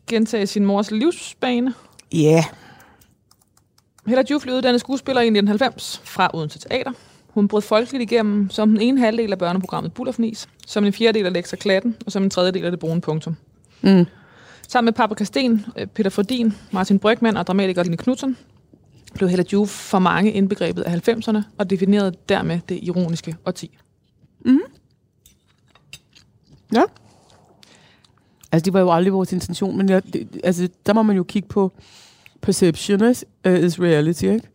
gentage sin mors livsbane. ja. Hedda Juf blev uddannet skuespiller i 1990 fra Odense Teater. Hun brød folkeligt igennem som den ene halvdel af børneprogrammet Bullerfnis, som en fjerdedel af Lexa Klatten, og som en tredjedel af det brune punktum. Mm. Sammen med Paprika Sten, øh, Peter Fordin, Martin Brygman og dramatiker Line Knudsen blev Hella Juf for mange indbegrebet af 90'erne og definerede dermed det ironiske årti. Ja. Altså, det var jo aldrig vores intention, men jeg, det, altså, der må man jo kigge på perception is, uh, is reality, ikke?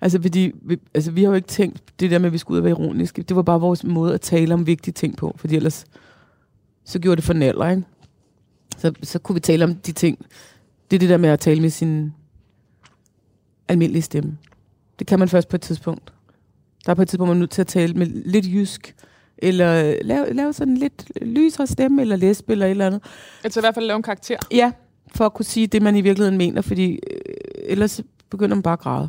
Altså, fordi, vi, altså, vi har jo ikke tænkt det der med, at vi skulle ud og være ironiske. Det var bare vores måde at tale om vigtige ting på, fordi ellers så gjorde det for naller, ikke? Så, så kunne vi tale om de ting. Det er det der med at tale med sin almindelige stemme. Det kan man først på et tidspunkt. Der er på et tidspunkt, man er nødt til at tale med lidt jysk, eller lave, lave sådan lidt lysere stemme, eller læsp, eller et eller andet. Altså i hvert fald lave en karakter. Ja, for at kunne sige det, man i virkeligheden mener, fordi øh, ellers begynder man bare at græde.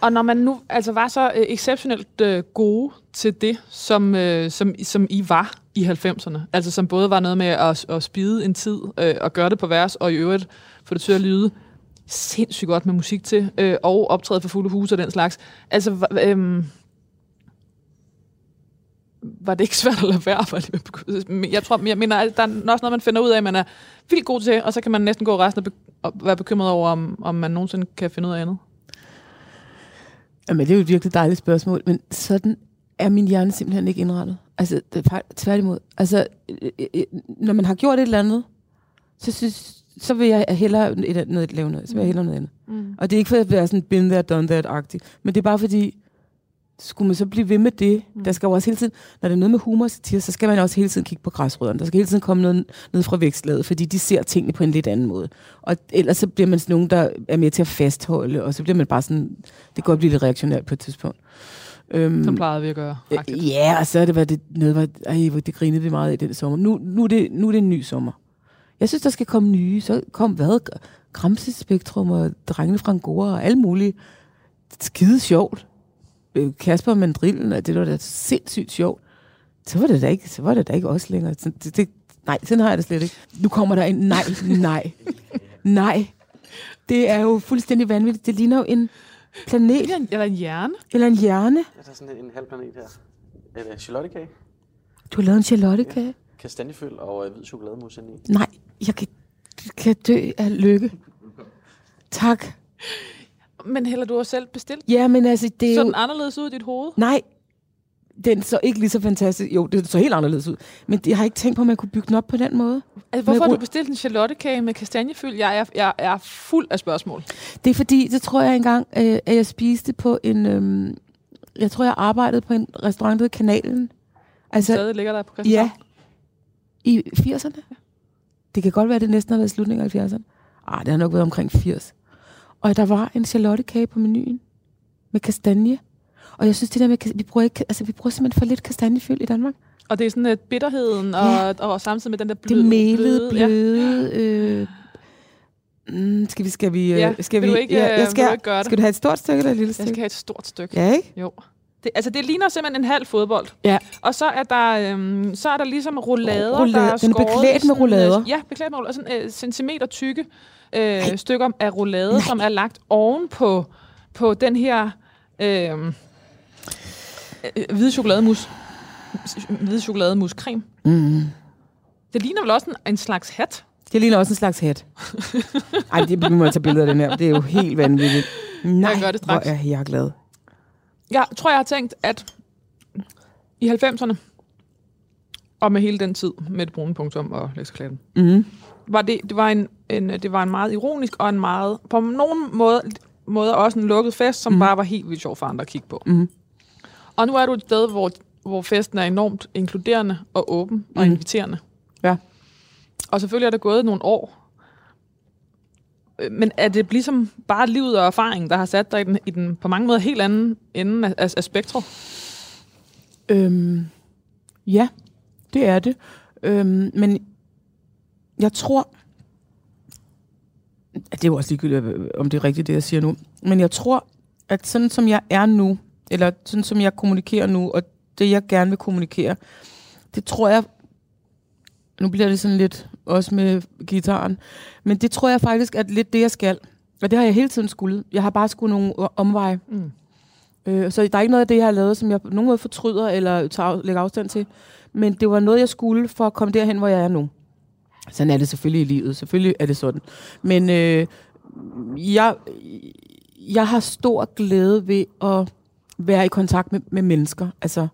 Og når man nu altså var så øh, exceptionelt øh, gode til det, som, øh, som, som I var i 90'erne, altså som både var noget med at, at spide en tid øh, og gøre det på vers, og i øvrigt få det til at lyde sindssygt godt med musik til, øh, og optræde for fulde huse og den slags. Altså, øh, var det ikke svært at lade være? Det, men jeg tror, jeg mener, at der er også noget, man finder ud af, at man er vildt god til, og så kan man næsten gå resten og, be- og være bekymret over, om, om man nogensinde kan finde ud af andet. Jamen, det er jo et virkelig dejligt spørgsmål, men sådan er min hjerne simpelthen ikke indrettet. Altså, det er tværtimod. Altså, øh, øh, når man har gjort et eller andet, så, synes, så vil jeg hellere et, noget, lave noget. Så vil jeg hellere noget andet. Mm. Og det er ikke for at være sådan been there, done that-agtig, men det er bare fordi, skulle man så blive ved med det? Mm. Der skal jo også hele tiden, når det er noget med humor satire, så skal man også hele tiden kigge på græsrødderne. Der skal hele tiden komme noget ned fra vækstlaget, fordi de ser tingene på en lidt anden måde. Og ellers så bliver man sådan nogen, der er med til at fastholde, og så bliver man bare sådan, det kan godt blive lidt reaktionært på et tidspunkt. Øhm, Som plejede vi at gøre. Faktisk. Ja, og så er det været det, noget, hvor, ej, det grinede vi meget i den sommer. Nu, nu, er det, nu er det en ny sommer. Jeg synes, der skal komme nye. Så kom hvad? Gramsespektrum og drengene fra Angora og alt muligt. Skide sjovt. Øh, Kasper Mandrillen, og det var da sindssygt sjovt. Så var det da ikke, så var det da ikke os længere. Så det, det, nej, sådan har jeg det slet ikke. Nu kommer der en nej, nej, nej. Det er jo fuldstændig vanvittigt. Det ligner jo en planet Eller en, eller en hjerne. eller en hjerne. Jeg tager sådan en, en halv planet her. Er det charlottekage? Du har lavet en charlottekage. Kastanjefyld og øh, hvid chokolademus ind i. Nej, jeg kan, kan dø af lykke. Tak. Men heller du har selv bestilt. Ja, men altså, det er Så jo... den anderledes ud i dit hoved. Nej, den så ikke lige så fantastisk. Jo, det så helt anderledes ud. Men jeg har ikke tænkt på, at man kunne bygge den op på den måde. Altså, hvorfor har du bestilt en charlottekage med kastanjefyld? Jeg er, jeg er fuld af spørgsmål. Det er fordi, så tror jeg engang, øh, at jeg spiste på en... Øh, jeg tror, jeg arbejdede på en restaurant, der hed Kanalen. Altså, Altså, stadig ligger der på Christianshavn. ja. I 80'erne? Det kan godt være, at det næsten har været slutningen af 70'erne. Ah, det har nok været omkring 80. Og der var en charlottekage på menuen med kastanje. Og jeg synes, det der med, vi bruger, ikke, altså, vi bruger simpelthen for lidt kastanjefyld i Danmark. Og det er sådan lidt bitterheden, og, Ja. og, og samtidig med den der Det bløde... melede, ja. bløde... Øh, mm, skal vi... Skal vi, øh, Ja, skal vi ikke, ja, øh, jeg vil skal, du ikke gøre det? Skal du have et stort stykke eller et lille Jeg stykke? skal have et stort stykke. Ja, ikke? Jo. Det, altså, det ligner simpelthen en halv fodbold. Ja. Og så er der, øhm, så er der ligesom roulader, Roulade- der er den er beklædt med roulader. øh, Ja, beklædt med roulader. Sådan øh, centimeter tykke øh, stykker af roulade, som er lagt oven på, den her øh, øh, hvide chokolademus. Hvide chokolademuscreme. Mm. Det ligner vel også en, en slags hat. Det ligner også en slags hat. Ej, det vi må jeg tage billeder af den her. Det er jo helt vanvittigt. Nej, gør det straks. hvor er jeg glad. Jeg tror, jeg har tænkt, at i 90'erne, og med hele den tid med det brune punktum og lekserklatten, Mm. var det, det, var en, en, det var en meget ironisk og en meget, på nogen måde, måder også en lukket fest, som mm. bare var helt vildt sjov for andre at kigge på. Mm. Og nu er du et sted, hvor, hvor festen er enormt inkluderende og åben og Mhm. inviterende. Ja. Og selvfølgelig er der gået nogle år. Øh, Men er det ligesom bare livet og erfaringen, der har sat dig i den, i den på mange måder helt anden ende af, af, af spektret? Øhm, ja, Det er det. Øhm, men jeg tror, det er jo også ligegyldigt, om det er rigtigt, det jeg siger nu, men jeg tror, at sådan som jeg er nu, eller sådan som jeg kommunikerer nu, og det jeg gerne vil kommunikere, det tror jeg, nu bliver det sådan lidt også med gitaren, men det tror jeg faktisk er lidt det, jeg skal. Og det har jeg hele tiden skulle. Jeg har bare skulle nogle omveje. Mm. Øh, så der er ikke noget af det, jeg har lavet, som jeg på nogen måde fortryder eller tager, lægger afstand til. Men det var noget, jeg skulle for at komme derhen, hvor jeg er nu. Sådan er det selvfølgelig i livet. Selvfølgelig er det sådan. Men øh, jeg, jeg har stor glæde ved at være i kontakt med, med mennesker. Altså,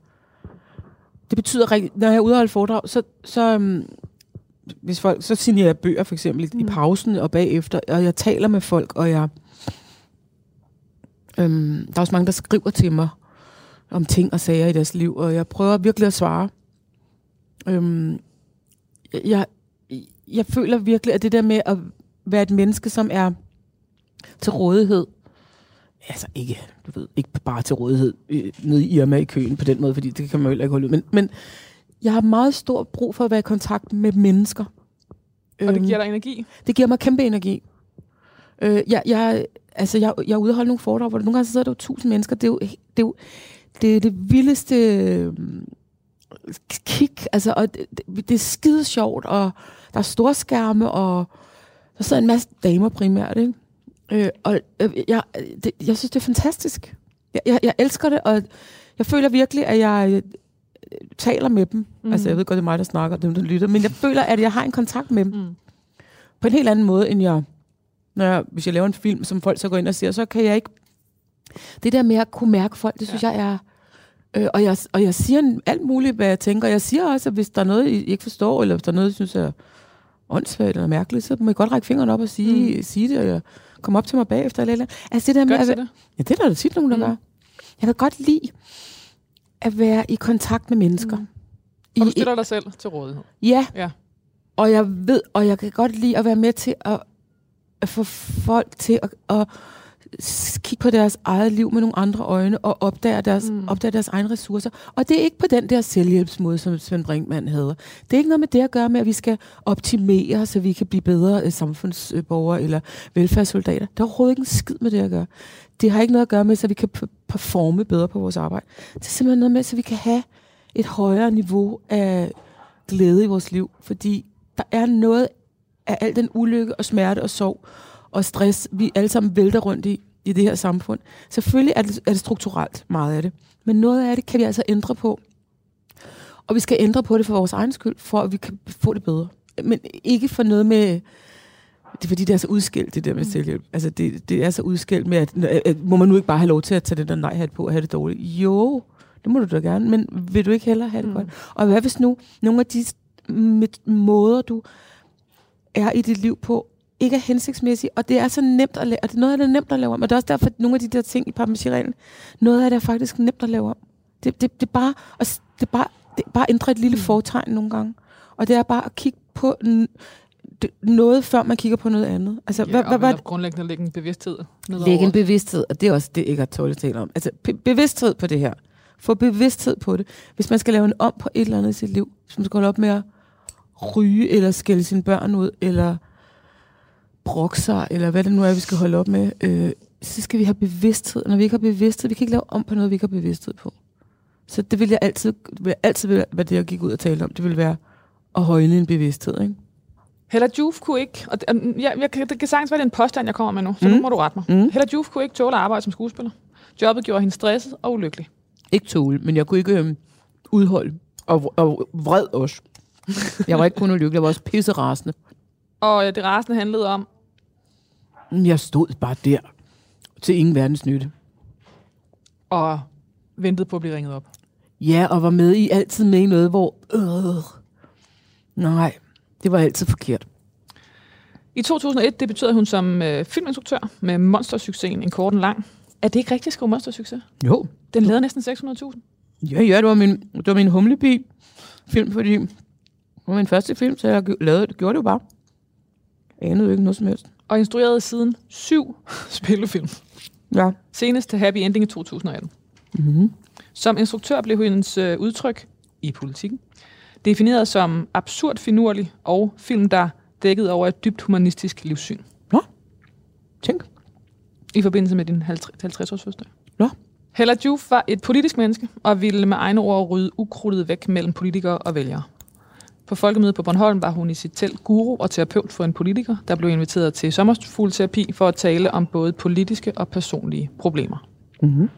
det betyder rigtig... Når jeg er ude og holde foredrag, så, så, um, hvis folk, så signerer jeg bøger for eksempel mm. i pausen og bagefter, og jeg taler med folk, og jeg... Øhm, der er også mange, der skriver til mig om ting og sager i deres liv, og jeg prøver virkelig at svare. Øhm, jeg, jeg føler virkelig, at det der med at være et menneske, som er til rådighed, altså ikke, du ved, ikke bare til rådighed øh, nede i Irma i køen på den måde, fordi det kan man jo heller ikke holde ud, men, men jeg har meget stor brug for at være i kontakt med mennesker. Og det giver dig energi? Det giver mig kæmpe energi. Øh, jeg, jeg, altså, jeg, jeg er ude og holde nogle foredrag, hvor der nogle gange sidder der jo tusind mennesker. Det er jo det, er jo, det, er det vildeste kig, altså, og det, det, er skide sjovt, og der er store skærme, og der sidder en masse damer primært, ikke? Øh, og øh, jeg, det, jeg synes, det er fantastisk. Jeg, jeg, jeg elsker det, og jeg føler virkelig, at jeg øh, taler med dem. Mm. Altså, jeg ved godt, det er mig, der snakker, dem, der lytter, men jeg føler, at jeg har en kontakt med dem. Mm. På en helt anden måde, end jeg, når jeg, hvis jeg laver en film, som folk så går ind og ser, så kan jeg ikke... Det der med at kunne mærke folk, det synes ja. jeg er... Øh, og, jeg, og jeg siger alt muligt, hvad jeg tænker. Jeg siger også, at hvis der er noget, I ikke forstår, eller hvis der er noget, I synes er åndssvagt eller mærkeligt, så må I godt række fingeren op og sige, mm. sige det, og komme op til mig bagefter. Eller, eller. Altså det der med, at, det? Ja, det er der, der tit nogen, der mm. gør. Jeg kan godt lide at være i kontakt med mennesker. Mm. Og du I, stiller dig selv til rådighed? ja, Ja. og jeg ved, og jeg kan godt lide at være med til at, at få folk til at, at kigge på deres eget liv med nogle andre øjne og opdage deres, mm. opdage deres egne ressourcer. Og det er ikke på den der selvhjælpsmåde, som Svend Brinkmann havde. Det er ikke noget med det at gøre med, at vi skal optimere, så vi kan blive bedre øh, samfundsborgere eller velfærdssoldater. Der er overhovedet ikke en skid med det at gøre. Det har ikke noget at gøre med, så vi kan performe bedre på vores arbejde. Det er simpelthen noget med, så vi kan have et højere niveau af glæde i vores liv. Fordi der er noget af al den ulykke og smerte og sorg og stress, vi alle sammen vælter rundt i, i det her samfund. Selvfølgelig er det, er det strukturelt, meget af det. Men noget af det kan vi altså ændre på. Og vi skal ændre på det for vores egen skyld, for at vi kan få det bedre. Men ikke for noget med... Det er fordi, det er så udskilt, det der med selvhjælp. Altså, det, det er så udskilt med, at, at, må man nu ikke bare have lov til at tage den der nej-hat på og have det dårligt? Jo, det må du da gerne, men vil du ikke heller have det mm. godt? Og hvad hvis nu nogle af de måder, du er i dit liv på, ikke er hensigtsmæssige, og det er så nemt at lave, og det er noget af det er nemt at lave om, og det er også derfor, at nogle af de der ting i papmaché-reglen, noget af det er faktisk nemt at lave om. Det, det, det, er bare, at, s- det, er bare, det er bare at ændre et lille fortegn nogle gange, og det er bare at kigge på noget, før man kigger på noget andet. Altså, Ja, hvad, hvad, hvad, grundlæggende lægge en bevidsthed nedover. Lægge en bevidsthed, og det er også det, ikke har tålet tale om. Altså be- bevidsthed på det her. Få bevidsthed på det. Hvis man skal lave en om på et eller andet i sit liv, hvis man skal holde op med at ryge, eller skælde sine børn ud, eller brokke sig, eller hvad det nu er, vi skal holde op med, øh, så skal vi have bevidsthed. Når vi ikke har bevidsthed, vi kan ikke lave om på noget, vi ikke har bevidsthed på. Så det vil jeg altid, det vil altid være det, jeg gik ud og talte om. Det vil være at højne en bevidsthed, ikke? Hella Juf kunne ikke, og det, jeg, jeg, kan- det kan sagtens være, det er en påstand, jeg kommer med nu, så mm. nu må du rette mig. Mm. Hella Juf kunne ikke tåle at arbejde som skuespiller. Jobbet gjorde hende stresset og ulykkelig. Ikke tåle, men jeg kunne ikke øhm, udholde. Og, og vred også. Jeg var ikke kun ulykkelig, jeg var også pisserasende. Og det rasende handlede om, Jeg stod bare der til ingen verdens nytte. og ventede på at blive ringet op. Ja, og var med i altid med i noget, hvor... Øh, nej, det var altid forkert. I 2001 debuterede hun som øh, filminstruktør med monstersuccesen En kort en lang. Er det ikke rigtigt at skrive monstersucces? Jo. Den lavede næsten 600.000. Ja, ja, det var min, det var min humlebi film, fordi det var min første film, så jeg lavede, gjorde det jo bare. Jeg anede jo ikke noget som helst. Og instruerede siden syv spillefilm. Ja. Senest til Happy Ending i 2018. Mm-hmm. Som instruktør blev hendes øh, udtryk i politikken Defineret som absurd finurlig og film, der dækket over et dybt humanistisk livssyn. Nå, tænk. I forbindelse med din 50-års fødselsdag. Nå. Hella Juf var et politisk menneske og ville med egne ord rydde ukrudtet væk mellem politikere og vælgere. På folkemødet på Bornholm var hun i sit telt guru og terapeut for en politiker, der blev inviteret til sommerfugleterapi for at tale om både politiske og personlige problemer. Mm-hmm.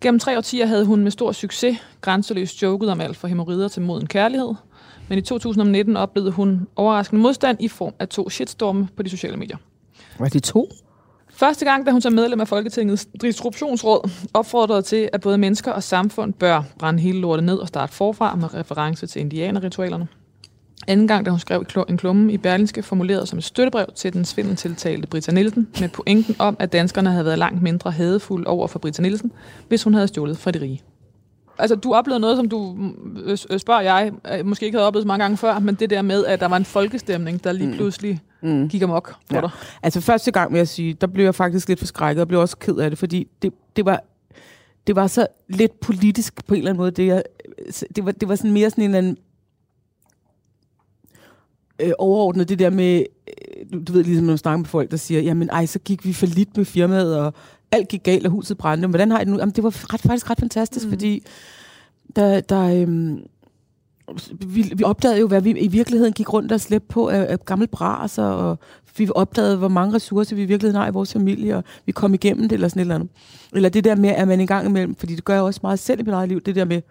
Gennem tre årtier havde hun med stor succes grænseløst joket om alt fra hemorrider til moden kærlighed. Men i 2019 oplevede hun overraskende modstand i form af to shitstorme på de sociale medier. Var det to? Første gang, da hun som medlem af Folketingets distributionsråd opfordrede til, at både mennesker og samfund bør brænde hele lortet ned og starte forfra med reference til indianerritualerne. Anden gang, da hun skrev en klumme i Berlinske, formuleret som et støttebrev til den svindeltiltalte Britta Nielsen, med pointen om, at danskerne havde været langt mindre hadefulde over for Britta Nielsen, hvis hun havde stjålet fra de rige. Altså, du oplevede noget, som du, øh, øh, spørger jeg, øh, måske ikke havde oplevet så mange gange før, men det der med, at der var en folkestemning, der lige pludselig mm. gik amok på Ja. dig. Altså første gang, vil jeg sige, der blev jeg faktisk lidt forskrækket, og blev også ked af det, fordi det, det var det var så lidt politisk på en eller anden måde. Det, jeg, det, var, det var sådan mere sådan en eller anden øh, overordnet det der med, du, du ved ligesom, når man snakker med folk, der siger, jamen ej, så gik vi for lidt med firmaet, og alt gik galt, og huset brændte. Men Hvordan har I det nu? Jamen, det var ret, faktisk ret fantastisk, mm. fordi der, der øhm, vi, vi opdagede jo, hvad vi i virkeligheden gik rundt og slæbte på af, af gamle bras, og vi opdagede, hvor mange ressourcer vi i virkeligheden har i vores familie, og vi kom igennem det, eller sådan et eller andet. Eller det der med, at man en gang imellem, fordi det gør jeg også meget selv i mit eget liv, det der med,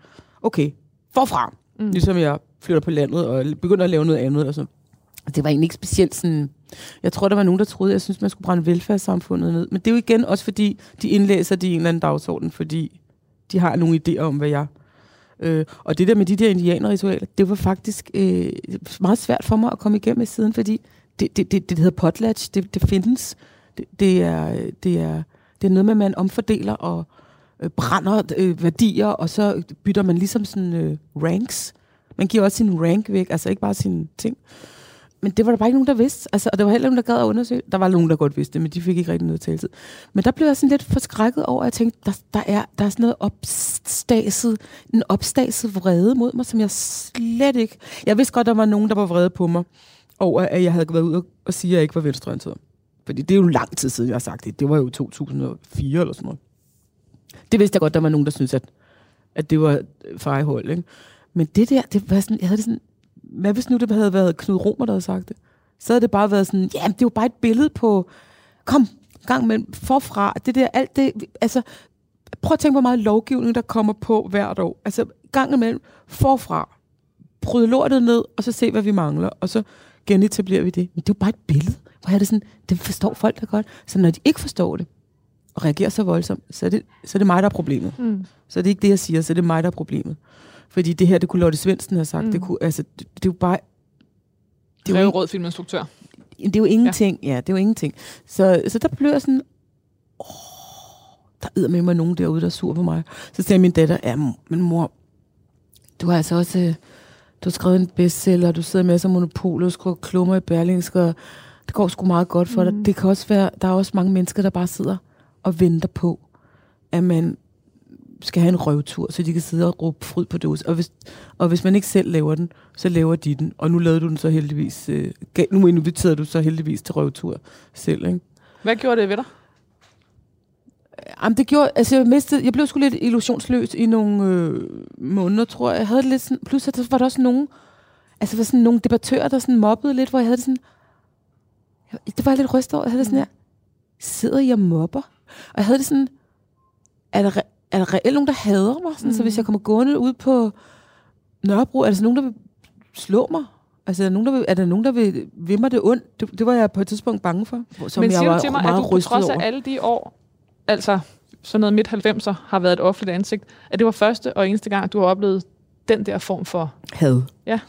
okay, forfra, mm. ligesom jeg flytter på landet, og begynder at lave noget andet, eller sådan. Det var egentlig ikke specielt sådan... Jeg tror, der var nogen, der troede, at jeg synes, man skulle brænde velfærdssamfundet ned. Men det er jo igen også, fordi de indlæser de i en eller anden dagsorden, fordi de har nogle idéer om, hvad jeg... Øh, og det der med de der indianerritualer, det var faktisk øh, meget svært for mig at komme igennem med siden, fordi det, det, det, det hedder potlatch, det, det findes. Det, det, er, det, er, det er noget med, at man omfordeler og øh, brænder øh, værdier, og så bytter man ligesom sådan øh, ranks. Man giver også sin rank væk, altså ikke bare sine ting. Men det var der bare ikke nogen, der vidste. Altså, og der var heller ikke nogen, der gad at undersøge. Der var nogen, der godt vidste det, men de fik ikke rigtig noget taletid. Men der blev jeg sådan lidt forskrækket over, at jeg tænkte, der, der, er, der er sådan noget opstaset, en opstaset vrede mod mig, som jeg slet ikke... Jeg vidste godt, der var nogen, der var vrede på mig over, at jeg havde været ud og, og sige, at jeg ikke var venstreorienteret. Fordi det er jo lang tid siden, jeg har sagt det. Det var jo 2004 eller sådan noget. Det vidste jeg godt, der var nogen, der syntes, at, at det var øh, fejhold, ikke? Men det der, det var sådan, jeg havde det sådan, hvad hvis nu det havde været Knud Romer, der havde sagt det? Så havde det bare været sådan, ja, det var bare et billede på, kom, gang med forfra, det der, alt det, altså, prøv at tænke, hvor meget lovgivning, der kommer på hvert år. Altså, gang imellem, forfra, bryde lortet ned, og så se, hvad vi mangler, og så genetablerer vi det. Men det er jo bare et billede. Hvor er det sådan, det forstår folk da godt. Så når de ikke forstår det, og reagerer så voldsomt, så er det, så er det mig, der er problemet. Mm. Så er det ikke det, jeg siger, så er det mig, der er problemet. Fordi det her, det kunne Lotte Svendsen have sagt. Mm. Det, kunne, altså, det, det, er jo bare... Det er jo rød filminstruktør. det er jo ingenting. Ja. ja, det er jo ingenting. Så, så der blev jeg sådan... Åh, der er med mig nogen derude, der er sur på mig. Så sagde min datter, ja, men mor, du har altså også... øh, Du har skrevet en bestseller, du sidder med som monopol, og skriver klummer i Berlingske, og det går sgu meget godt for mm. dig. Det kan også være, der er også mange mennesker, der bare sidder og venter på, at man skal have en røvtur, så de kan sidde og råbe fryd på dåse. Og hvis, og hvis man ikke selv laver den, så laver de den. Og nu lavede du den så heldigvis, øh, nu inviterede du så heldigvis til røvtur selv, ikke? Hvad gjorde det ved dig? Jamen, det gjorde, altså jeg mistede, jeg blev sgu lidt illusionsløs i nogle øh, måneder, tror jeg. Jeg havde lidt sådan, plus at der var der også nogen, altså var sådan nogle debattører, der sådan mobbede lidt, hvor jeg havde det sådan, jeg, det var jeg lidt rystet over, jeg havde det sådan her, sidder I og mobber? Og jeg havde det sådan, er der, er der reelt nogen, der hader mig? Sådan, mm. Så hvis jeg kommer gående ud på Nørrebro, er der så nogen, der vil slå mig? Altså, er der nogen, der vil, er der nogen, der vil, vil mig det ondt? Det, det var jeg på et tidspunkt bange for. Som Men jeg siger var du til mig, at du på trods af alle de år, altså sådan noget midt-90'er, har været et offentligt ansigt, at det var første og eneste gang, du har oplevet den der form for... Had. Ja.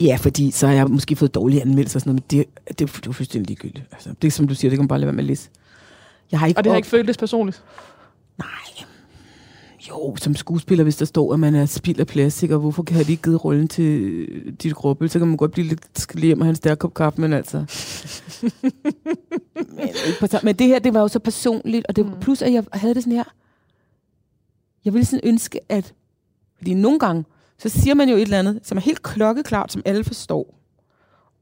Ja, fordi så har jeg måske fået dårlige anmeldelser og sådan noget, men det, det, det er fuldstændig ligegyldigt. Altså, det er som du siger, det kan man bare lade være med at læse. Jeg har ikke Og det har op- ikke føltes personligt. Nej. Jo, som skuespiller, hvis der står, at man er spild af plastik, og hvorfor kan de ikke givet rollen til dit gruppe, så kan man godt blive lidt skal hjem og have en stærk kop kaffe, men altså... men, ikke men det her, det var jo så personligt, og det, mm. plus at jeg havde det sådan her, jeg ville sådan ønske, at, fordi nogle gange, så siger man jo et eller andet, som er helt klokkeklart, som alle forstår.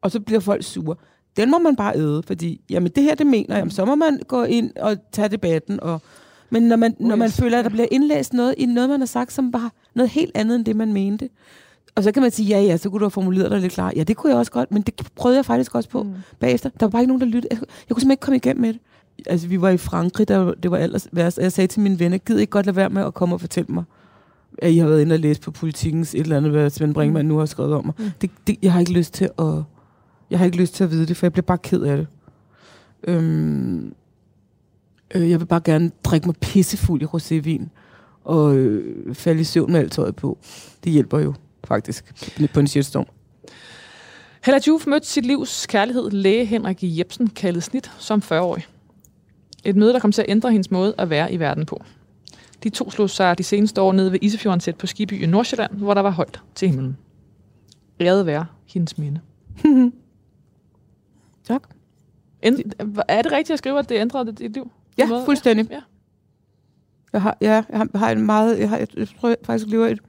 Og så bliver folk sure. Den må man bare æde, fordi jamen, det her, det mener jeg. Så må man gå ind og tage debatten. Og, men når man, når man føler, at der bliver indlæst noget i noget, man har sagt, som bare noget helt andet, end det, man mente. Og så kan man sige, ja, ja, så kunne du have formuleret dig lidt klar. Ja, det kunne jeg også godt, men det prøvede jeg faktisk også på mm. bagefter. Der var bare ikke nogen, der lyttede. Jeg, kunne simpelthen ikke komme igennem med det. Altså, vi var i Frankrig, der, det var ellers værst. Og jeg sagde til mine venner, gider ikke godt lade være med at komme og fortælle mig, at I har været inde og læst på politikens et eller andet, hvad Svend Brinkmann nu har skrevet om mig. Mm. Det, det, jeg har ikke lyst til at... Jeg har ikke lyst til at vide det, for jeg bliver bare ked af det. Øhm, øh, jeg vil bare gerne drikke mig pissefuld i rosévin og øh, falde i søvn med alt tøjet på. Det hjælper jo faktisk på en shitstorm. Hella Juf mødte sit livs kærlighed, læge Henrik Jebsen, kaldet snit, som 40-årig. Et møde, der kom til at ændre hendes måde at være i verden på. De to slog sig de seneste år nede ved Isefjorden tæt på Skiby i Nordsjælland, hvor der var højt til himlen. Æret være hendes minde. tak. End, er det rigtigt at skrive, at det ændrede dit liv? Ja, måde? fuldstændig. Ja. Jeg har, ja, jeg har, en meget, jeg, har, jeg, jeg tror jeg faktisk, lever et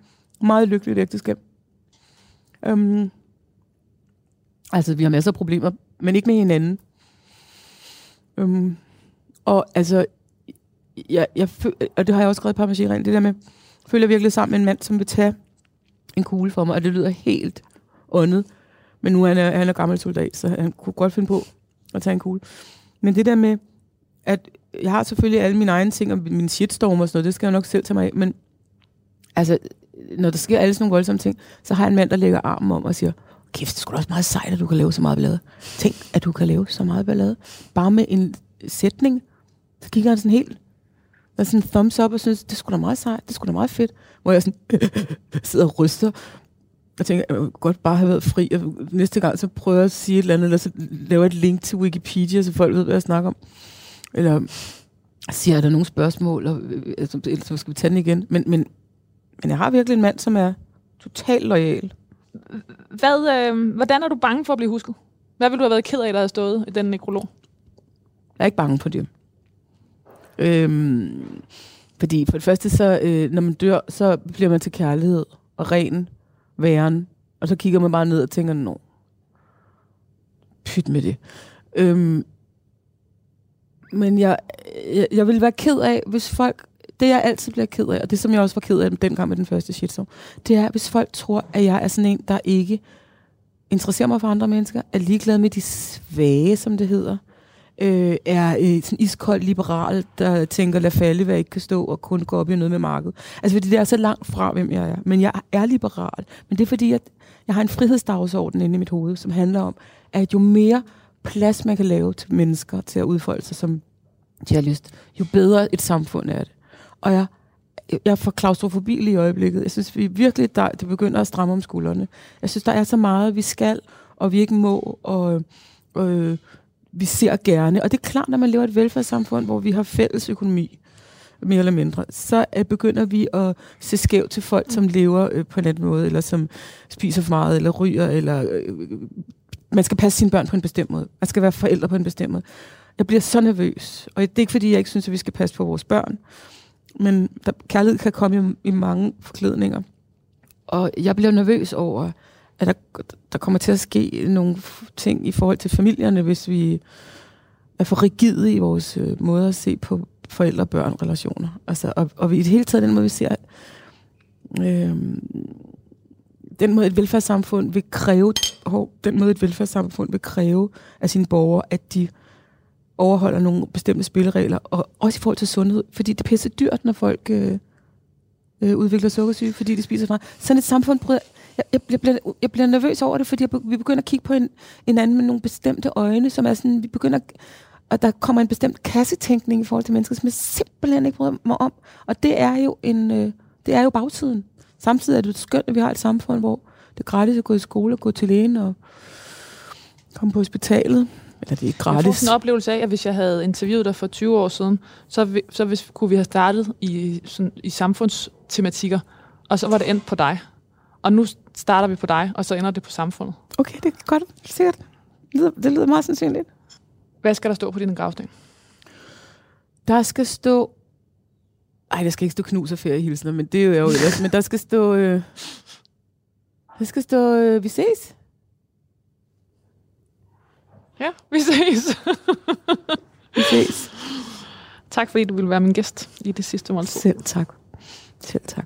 meget lykkeligt ægteskab. Um, altså, vi har masser af problemer, men ikke med hinanden. Um, og altså, jeg, jeg føl, og det har jeg også skrevet et par det der med, føler virkelig sammen med en mand, som vil tage en kugle for mig, og det lyder helt åndet. Men nu er han, han er gammel soldat, så han kunne godt finde på at tage en kugle. Men det der med, at jeg har selvfølgelig alle mine egne ting, og min shitstorm og sådan noget, det skal jeg nok selv tage mig af, men altså, når der sker alle sådan nogle voldsomme ting, så har jeg en mand, der lægger armen om og siger, kæft, det skulle også meget sejt, at du kan lave så meget ballade. Tænk, at du kan lave så meget ballade. Bare med en sætning, så kigger han sådan helt, og sådan thumbs up og synes, det skulle da meget sejt, det skulle da meget fedt. Hvor jeg sådan sidder og ryster, og tænker, jeg kunne godt bare have været fri, og næste gang så prøver jeg at sige et eller andet, eller så laver et link til Wikipedia, så folk ved, hvad jeg snakker om. Eller siger, er der nogle spørgsmål, og, altså, så skal vi tage den igen. Men, men, men jeg har virkelig en mand, som er totalt lojal. Hvad, øh, hvordan er du bange for at blive husket? Hvad vil du have været ked af, der har stået i den nekrolog? Jeg er ikke bange for det. Øhm, fordi for det første, så, øh, når man dør, så bliver man til kærlighed og ren væren. Og så kigger man bare ned og tænker, nå, pyt med det. Øhm, men jeg, jeg, jeg vil være ked af, hvis folk... Det, jeg altid bliver ked af, og det, som jeg også var ked af dengang med den første shitstorm, det er, hvis folk tror, at jeg er sådan en, der ikke interesserer mig for andre mennesker, er ligeglad med de svage, som det hedder, øh, er øh, sådan iskold liberal, der tænker, lad falde, hvad jeg ikke kan stå, og kun gå op i noget med markedet. Altså, fordi det er så langt fra, hvem jeg er. Men jeg er liberal. Men det er fordi, at jeg har en frihedsdagsorden inde i mit hoved, som handler om, at jo mere plads, man kan lave til mennesker til at udfolde sig, som de har lyst, jo bedre et samfund er det. Og jeg, jeg får klaustrofobi lige i øjeblikket. Jeg synes vi virkelig, der, det begynder at stramme om skuldrene. Jeg synes, der er så meget, vi skal, og vi ikke må, og øh, vi ser gerne. Og det er klart, når man lever et velfærdssamfund, hvor vi har fælles økonomi, mere eller mindre, så øh, begynder vi at se skævt til folk, som lever øh, på en anden måde, eller som spiser for meget, eller ryger, eller øh, man skal passe sine børn på en bestemt måde. Man skal være forældre på en bestemt måde. Jeg bliver så nervøs, og det er ikke fordi, jeg ikke synes, at vi skal passe på vores børn, men der, kærlighed kan komme i, i mange forklædninger. Og jeg bliver nervøs over, at der, der kommer til at ske nogle ting i forhold til familierne, hvis vi er for rigide i vores øh, måde at se på forældre-børn-relationer. Altså, og, og vi, i det hele taget den måde, vi ser, øh, den måde et velfærdssamfund vil kræve, hov, den måde et velfærdssamfund vil kræve af sine borgere, at de overholder nogle bestemte spilleregler, og også i forhold til sundhed, fordi det er pisse dyrt, når folk øh, øh, udvikler sukkersyge, fordi de spiser for meget. Sådan et samfund bryder... Jeg, jeg, jeg, bliver, jeg bliver nervøs over det, fordi jeg, vi begynder at kigge på en, en anden med nogle bestemte øjne, som er sådan, vi begynder og der kommer en bestemt kassetænkning i forhold til mennesker, som jeg simpelthen ikke bryder mig om. Og det er jo en, øh, det er jo bagsiden. Samtidig er det skønt, at vi har et samfund, hvor det er gratis at gå i skole, gå til lægen og komme på hospitalet. Eller det er gratis. Jeg får en oplevelse af, at hvis jeg havde interviewet dig for 20 år siden, så, så hvis, kunne vi have startet i, sådan, i samfundstematikker, og så var det endt på dig. Og nu starter vi på dig, og så ender det på samfundet. Okay, det er godt. Sikkert. Det lyder, det lyder meget sandsynligt. Hvad skal der stå på din gravsten? Der skal stå ej, der skal ikke stå knus og feriehilsner, men det er jo ellers. men der skal stå... Øh, Der skal stå, øh, vi ses. Ja, vi ses. Vi ses. tak fordi du ville være min gæst i det sidste måltid. Selv tak. Selv tak.